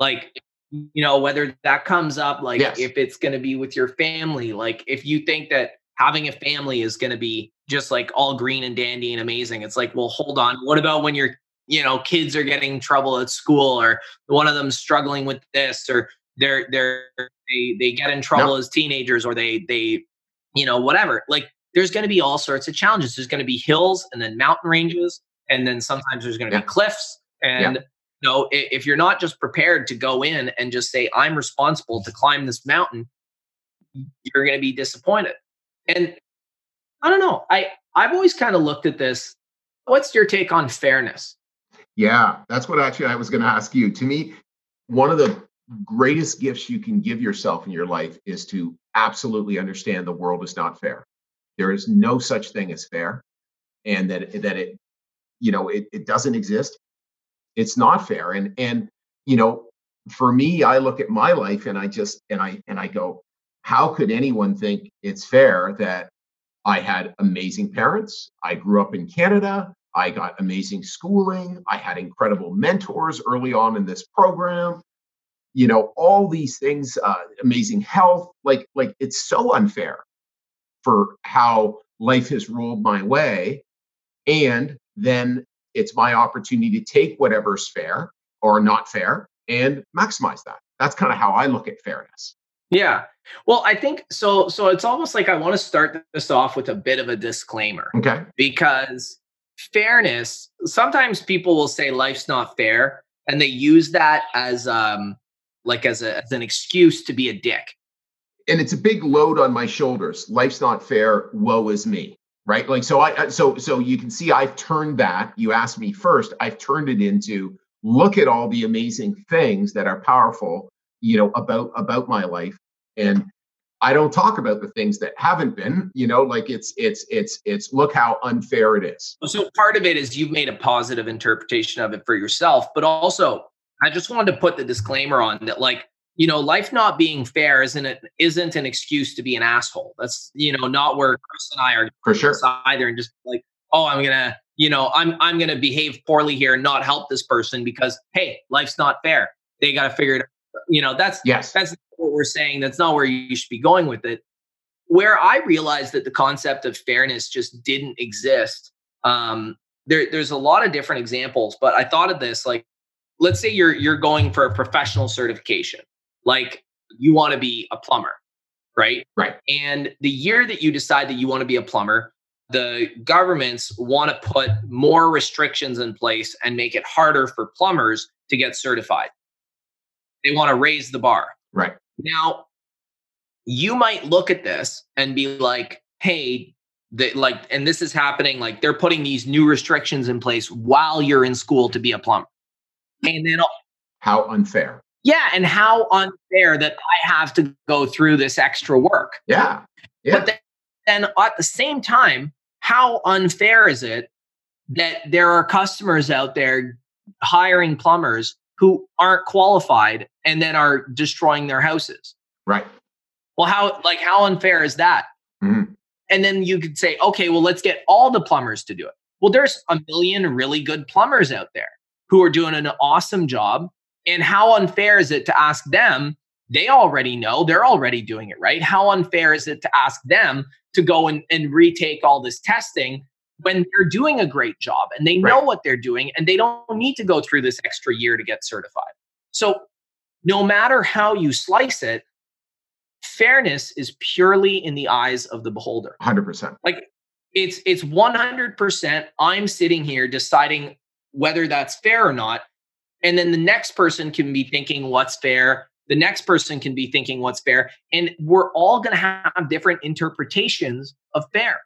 Like you know, whether that comes up like yes. if it's going to be with your family, like if you think that having a family is going to be just like all green and dandy and amazing. It's like, well, hold on. What about when your, you know, kids are getting trouble at school or one of them struggling with this or they're they're they they get in trouble as teenagers or they they you know whatever like there's going to be all sorts of challenges there's going to be hills and then mountain ranges and then sometimes there's going to yeah. be cliffs and yeah. you know if you're not just prepared to go in and just say i'm responsible to climb this mountain you're going to be disappointed and i don't know i i've always kind of looked at this what's your take on fairness yeah that's what actually i was going to ask you to me one of the greatest gifts you can give yourself in your life is to absolutely understand the world is not fair. There is no such thing as fair, and that that it, you know, it, it doesn't exist. It's not fair, and and you know, for me, I look at my life and I just and I and I go, how could anyone think it's fair that I had amazing parents, I grew up in Canada, I got amazing schooling, I had incredible mentors early on in this program. You know all these things uh, amazing health like like it's so unfair for how life has rolled my way. And then it's my opportunity to take whatever's fair or not fair and maximize that. That's kind of how i look at fairness yeah well i think so so it's almost like i want to start this off with a bit of a disclaimer okay because fairness sometimes people will say life's not fair and they use that as um like as, a, as an excuse to be a dick. And it's a big load on my shoulders. Life's not fair. Woe is me. Right. Like, so I, so, so you can see I've turned that. You asked me first, I've turned it into look at all the amazing things that are powerful, you know, about, about my life. And I don't talk about the things that haven't been, you know, like it's it's it's it's look how unfair it is. So part of it is you've made a positive interpretation of it for yourself, but also I just wanted to put the disclaimer on that, like, you know, life not being fair isn't it isn't an excuse to be an asshole. That's you know not where Chris and I are for sure either, and just like, oh, I'm gonna, you know, I'm I'm gonna behave poorly here and not help this person because hey, life's not fair. They got to figure it. out. You know, that's yes, that's what we're saying. That's not where you should be going with it. Where I realized that the concept of fairness just didn't exist. Um, there, there's a lot of different examples, but I thought of this like let's say you're you're going for a professional certification like you want to be a plumber right right and the year that you decide that you want to be a plumber the governments want to put more restrictions in place and make it harder for plumbers to get certified they want to raise the bar right now you might look at this and be like hey the, like and this is happening like they're putting these new restrictions in place while you're in school to be a plumber and then how unfair. Yeah, and how unfair that I have to go through this extra work. Yeah. yeah. But then, then at the same time, how unfair is it that there are customers out there hiring plumbers who aren't qualified and then are destroying their houses? Right. Well, how like how unfair is that? Mm-hmm. And then you could say, okay, well, let's get all the plumbers to do it. Well, there's a million really good plumbers out there who are doing an awesome job. And how unfair is it to ask them? They already know, they're already doing it, right? How unfair is it to ask them to go and, and retake all this testing when they're doing a great job and they know right. what they're doing and they don't need to go through this extra year to get certified? So, no matter how you slice it, fairness is purely in the eyes of the beholder. 100%. Like it's it's 100% I'm sitting here deciding whether that's fair or not. And then the next person can be thinking what's fair. The next person can be thinking what's fair. And we're all going to have different interpretations of fair.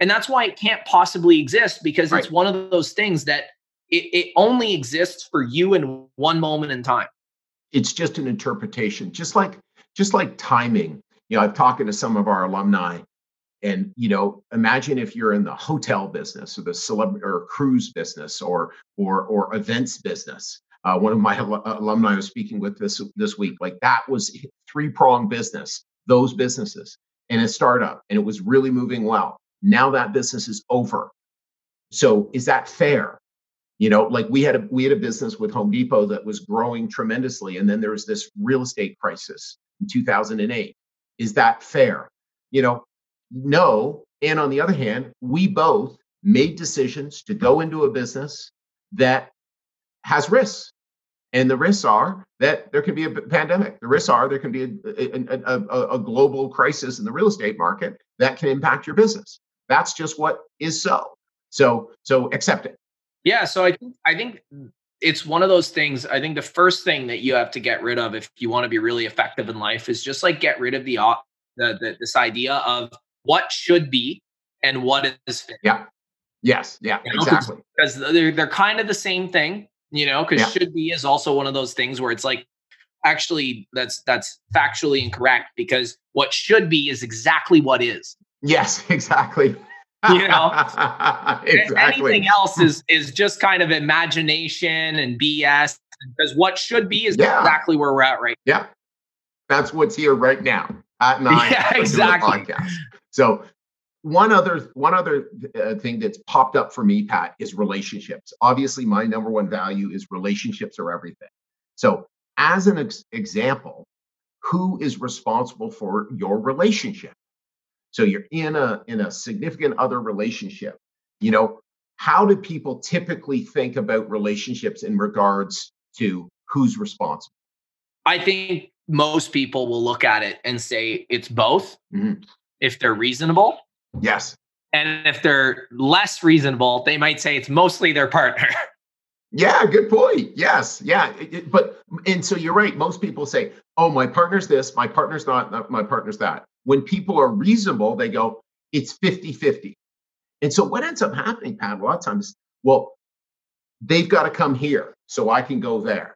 And that's why it can't possibly exist because right. it's one of those things that it, it only exists for you in one moment in time. It's just an interpretation, just like just like timing. You know, I've talked to some of our alumni and you know imagine if you're in the hotel business or the celeb or cruise business or or or events business uh, one of my al- alumni I was speaking with this this week like that was three prong business those businesses and a startup and it was really moving well now that business is over so is that fair you know like we had a we had a business with home depot that was growing tremendously and then there was this real estate crisis in 2008 is that fair you know no. And on the other hand, we both made decisions to go into a business that has risks. And the risks are that there can be a pandemic. The risks are there can be a, a, a, a, global crisis in the real estate market that can impact your business. That's just what is so. So so accept it. Yeah. So I think I think it's one of those things. I think the first thing that you have to get rid of if you want to be really effective in life is just like get rid of the, the, the this idea of what should be and what is fit. Yeah. Yes. Yeah. You know, exactly. Because they're they're kind of the same thing you know because yeah. should be is also one of those things where it's like actually that's that's factually incorrect because what should be is exactly what is yes exactly. You know? Exactly. anything else is is just kind of imagination and bs because what should be is yeah. exactly where we're at right yeah that's what's here right now at nine yeah exactly. so one other one other uh, thing that's popped up for me pat is relationships. Obviously my number one value is relationships are everything. So as an ex- example who is responsible for your relationship so you're in a in a significant other relationship you know how do people typically think about relationships in regards to who's responsible i think most people will look at it and say it's both mm-hmm. if they're reasonable Yes. And if they're less reasonable, they might say it's mostly their partner. Yeah, good point. Yes, yeah, it, it, but and so you're right. Most people say, "Oh, my partner's this, my partner's not, not my partner's that." When people are reasonable, they go, "It's 50-50. And so what ends up happening, Pat, a lot of times, well, they've got to come here so I can go there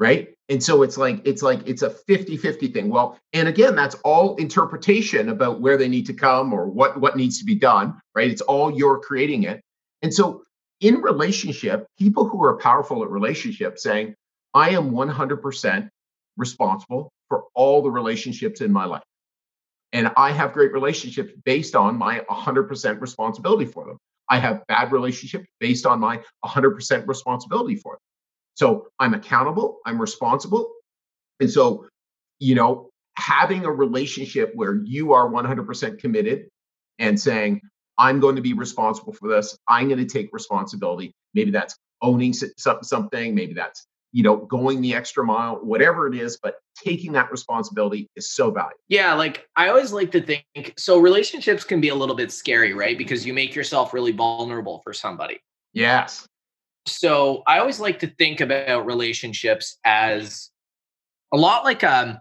right? And so it's like it's like it's a 50-50 thing. Well and again that's all interpretation about where they need to come or what what needs to be done right? It's all you're creating it. And so in relationship people who are powerful at relationship saying i am 100% responsible for all the relationships in my life and i have great relationships based on my 100% responsibility for them i have bad relationships based on my 100% responsibility for them so I'm accountable, I'm responsible. And so, you know, having a relationship where you are 100% committed and saying, I'm going to be responsible for this, I'm going to take responsibility. Maybe that's owning something, maybe that's you know going the extra mile whatever it is but taking that responsibility is so valuable. Yeah like i always like to think so relationships can be a little bit scary right? Because you make yourself really vulnerable for somebody. Yes. So I always like to think about relationships as a lot like um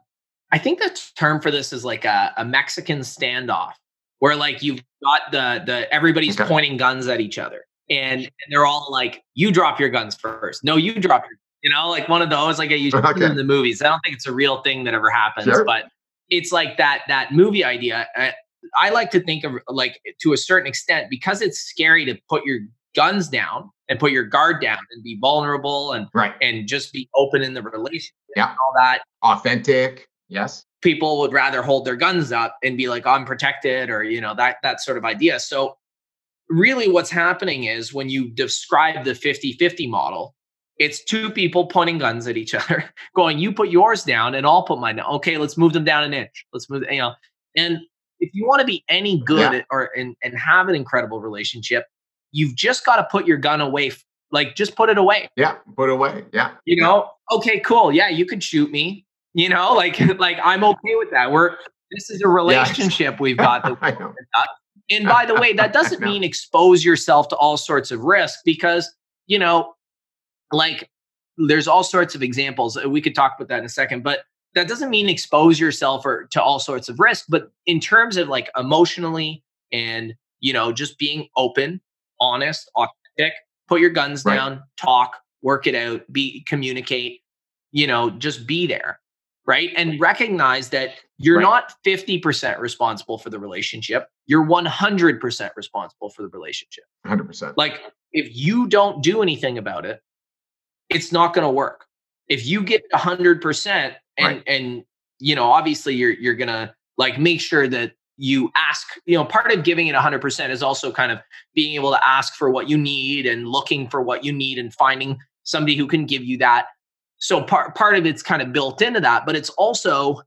I think the term for this is like a, a Mexican standoff where like you've got the the everybody's okay. pointing guns at each other and, and, they're all like you drop your guns first. No you drop your you know like one of those like you okay. in the movies I don't think it's a real thing that ever happens sure. but it's like that that movie idea I, I like to think of like to a certain extent because it's scary to put your guns down and put your guard down and be vulnerable and right. and just be open in the relationship yeah. all that authentic yes people would rather hold their guns up and be like i'm protected or you know that that sort of idea so really what's happening is when you describe the 50-50 model it's two people pointing guns at each other going you put yours down and i'll put mine down okay let's move them down an inch let's move you know and if you want to be any good yeah. or and, and have an incredible relationship You've just got to put your gun away. Like, just put it away. Yeah, put it away. Yeah. You know, okay, cool. Yeah, you can shoot me. You know, like, like I'm okay with that. We're this is a relationship we've got. and by the way, that doesn't mean expose yourself to all sorts of risk because you know, like, there's all sorts of examples. Uh, we could talk about that in a second, but that doesn't mean expose yourself or to all sorts of risk but in terms of like emotionally and you know just being open honest, authentic, put your guns right. down, talk, work it out, be communicate, you know, just be there. Right. And recognize that you're right. not 50% responsible for the relationship. You're 100% responsible for the relationship. 100%. Like if you don't do anything about it, it's not going to work. If you get 100% and, right. and, you know, obviously you're, you're going to like make sure that you ask you know part of giving it 100% is also kind of being able to ask for what you need and looking for what you need and finding somebody who can give you that so part part of it's kind of built into that but it's also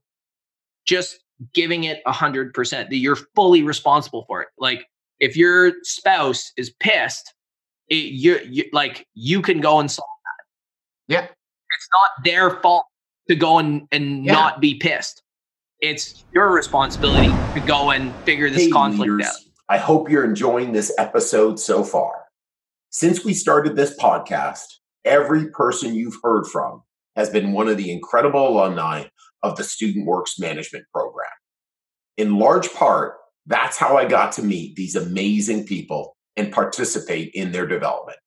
just giving it 100% that you're fully responsible for it like if your spouse is pissed it, you, you like you can go and solve yeah it's not their fault to go and, and Yeah. not be pissed. It's your responsibility to go and figure this Hey, conflict leaders, out. I hope you're enjoying this episode so far. Since we started this podcast, every person you've heard from has been one of the incredible alumni of the Student Works Management Program. In large part, that's how I got to meet these amazing people and participate in their development.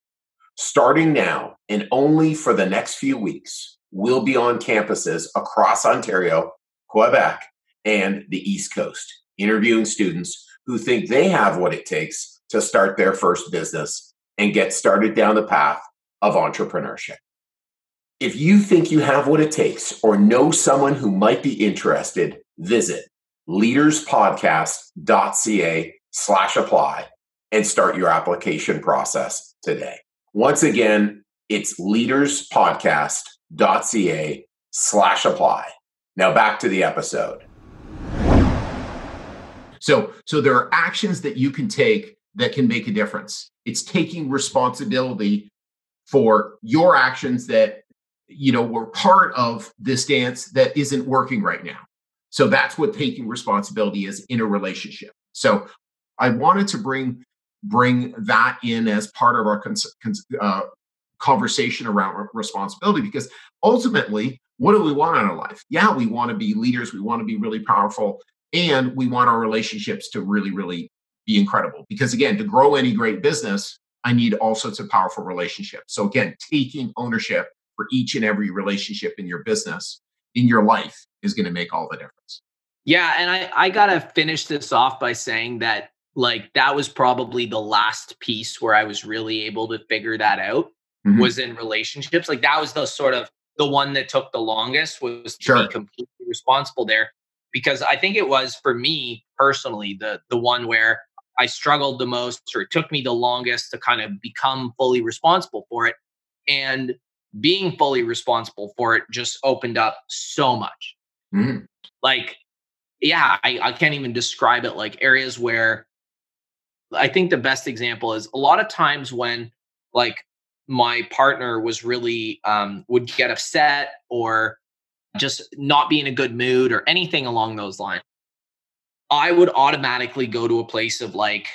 Starting now and only for the next few weeks, we'll be on campuses across Ontario, Quebec, and the East Coast, interviewing students who think they have what it takes to start their first business and get started down the path of entrepreneurship. If you think you have what it takes or know someone who might be interested, visit leaderspodcast.ca slash apply and start your application process today. Once again, it's leaderspodcast.ca slash apply. Now back to the episode. So, so there are actions that you can take that can make a difference. It's taking responsibility for your actions that you know were part of this dance that isn't working right now. So that's what taking responsibility is in a relationship. So I wanted to bring bring that in as part of our cons- cons- uh, conversation around re- responsibility because ultimately, what do we want in our life? Yeah, we want to be leaders. We want to be really powerful and we want our relationships to really really be incredible because again to grow any great business i need all sorts of powerful relationships so again taking ownership for each and every relationship in your business in your life is going to make all the difference Yeah, and I I gotta finish this off by saying that like that was probably the last piece where I was really able to figure that out Mhm. was in relationships. Like that was the sort of the one that took the longest was to Sure. be completely responsible there because I think it was for me personally the the one where I struggled the most or it took me the longest to kind of become fully responsible for it and being fully responsible for it just opened up so much Mhm. like yeah I, I can't even describe it like areas where i think the best example is a lot of times when like my partner was really um would get upset or just not be in a good mood or anything along those lines i would automatically go to a place of like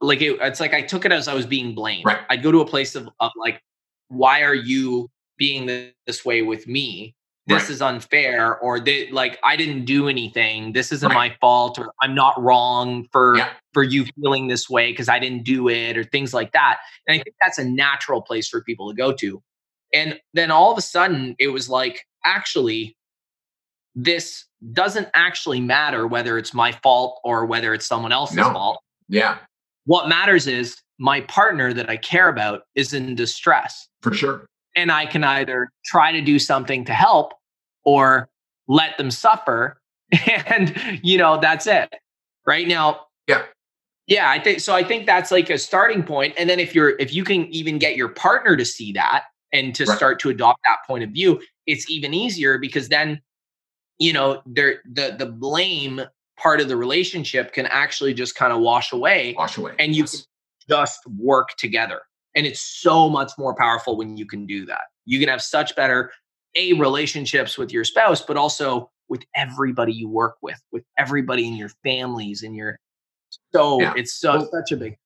like it, it's like i took it as i was being blamed Right. i'd go to a place of, of like why are you being this way with me this Right. is unfair or they like i didn't do anything this isn't Right. my fault or i'm not wrong for Yeah. for you feeling this way because i didn't do it or things like that and i think that's a natural place for people to go to and then all of a sudden it was like actually this doesn't actually matter whether it's my fault or whether it's someone else's No. fault yeah what matters is my partner that i care about is in distress for sure and I can either try to do something to help or let them suffer. And, you know, that's it. Right now. Yeah. Yeah. I think so. I think that's like a starting point. And then if you're, if you can even get your partner to see that and to Right. start to adopt that point of view, it's even easier because then, you know, there, the, the blame part of the relationship can actually just kind of wash away wash away and you Yes. just work together. And it's so much more powerful when you can do that. You can have such better a relationships with your spouse, but also with everybody you work with, with everybody in your families and your so Yeah. it's so Well, such a big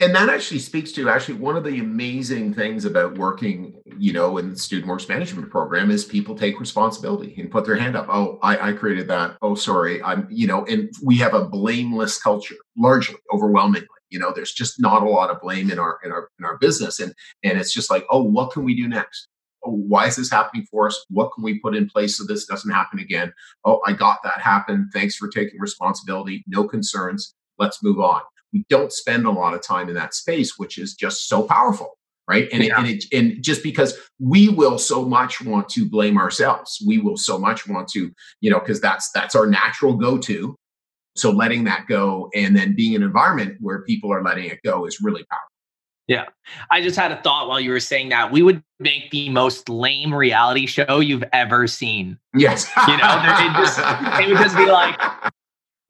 and that actually speaks to actually one of the amazing things about working you know in the student works management program is people take responsibility and put their hand up oh i, I created that oh sorry i'm you know and we have a blameless culture largely overwhelmingly you know there's just not a lot of blame in our in our in our business. And and it's just like oh what can we do next? Oh, why is this happening for us? What can we put in place so this doesn't happen again? Oh i got that happen. Thanks for taking responsibility. No concerns. Let's move on. We don't spend a lot of time in that space, which is just so powerful, right? And, Yeah. it, and it and just because we will so much want to blame ourselves, we will so much want to, you know, because that's that's our natural go-to. So letting that go and then being in an environment where people are letting it go is really powerful. Yeah. I just had a thought while you were saying that. We would make the most lame reality show you've ever seen. Yes, You know, it just- it would just be like,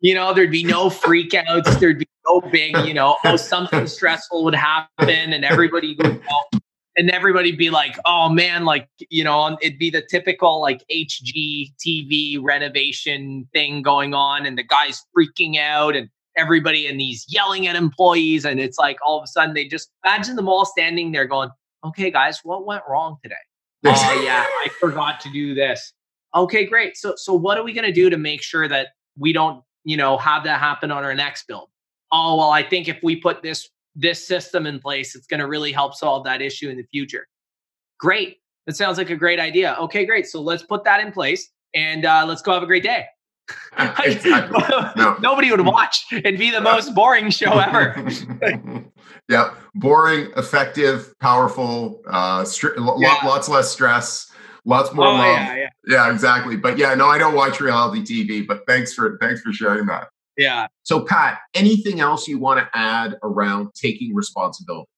You know, there'd be no freakouts. There'd be no big, you know, oh, something stressful would happen and everybody would go. And everybody'd be like, "Oh man, like you know, it'd be the typical like HGTV renovation thing going on, and the guys freaking out, and everybody and these yelling at employees, and it's like all of a sudden they just imagine them all standing there going, "Okay, guys, what went wrong today? oh yeah, I forgot to do this. Okay, great. So so what are we gonna do to make sure that we don't you know have that happen on our next build? Oh well, I think if we put this this system in place, it's going to really help solve that issue in the future. Great. That sounds like a great idea. Okay, great. So let's put that in place and uh, let's go have a great day. exactly. no. Nobody would watch. It'd be the most boring show ever. yeah, boring, effective, powerful, uh, stri- yeah. lots less stress, lots more oh, love. Yeah, yeah. yeah, exactly. But yeah, no, I don't watch reality TV. But thanks for thanks for sharing that. Yeah. So, Pat, anything else you want to add around taking responsibility?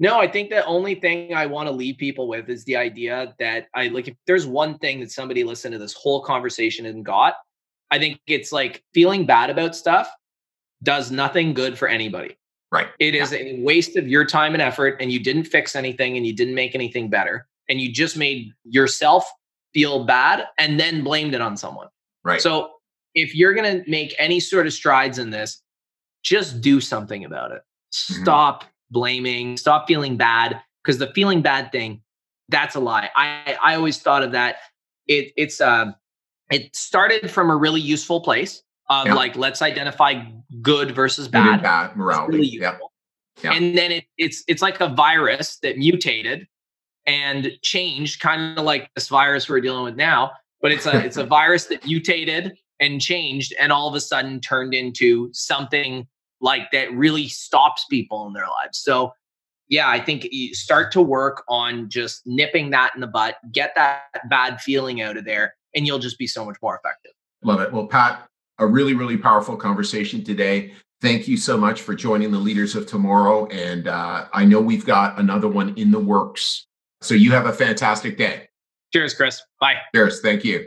No, I think the only thing I want to leave people with is the idea that I like if there's one thing that somebody listened to this whole conversation and got, I think it's like feeling bad about stuff does nothing good for anybody. Right. It is yeah. a waste of your time and effort, and you didn't fix anything and you didn't make anything better. And you just made yourself feel bad and then blamed it on someone. Right. So if you're going to make any sort of strides in this, just do something about it. Mm-hmm. Stop mm-hmm. blaming, stop feeling bad because the feeling bad thing, that's a lie. I I always thought of that. It it's uh it started from a really useful place of like let's identify good versus bad. Bad morality. Really. Yep. And then it, it's it's like a virus that mutated and changed, kind of like this virus we're dealing with now. But it's a it's a virus that mutated and changed and all of a sudden turned into something like that really stops people in their lives. So yeah, I think you start to work on just nipping that in the butt, get that bad feeling out of there, and you'll just be so much more effective. Love it. Well, Pat, a really, really powerful conversation today. Thank you so much for joining the leaders of tomorrow. And uh, I know we've got another one in the works. So you have a fantastic day. Cheers, Chris. Bye. Cheers. Thank you.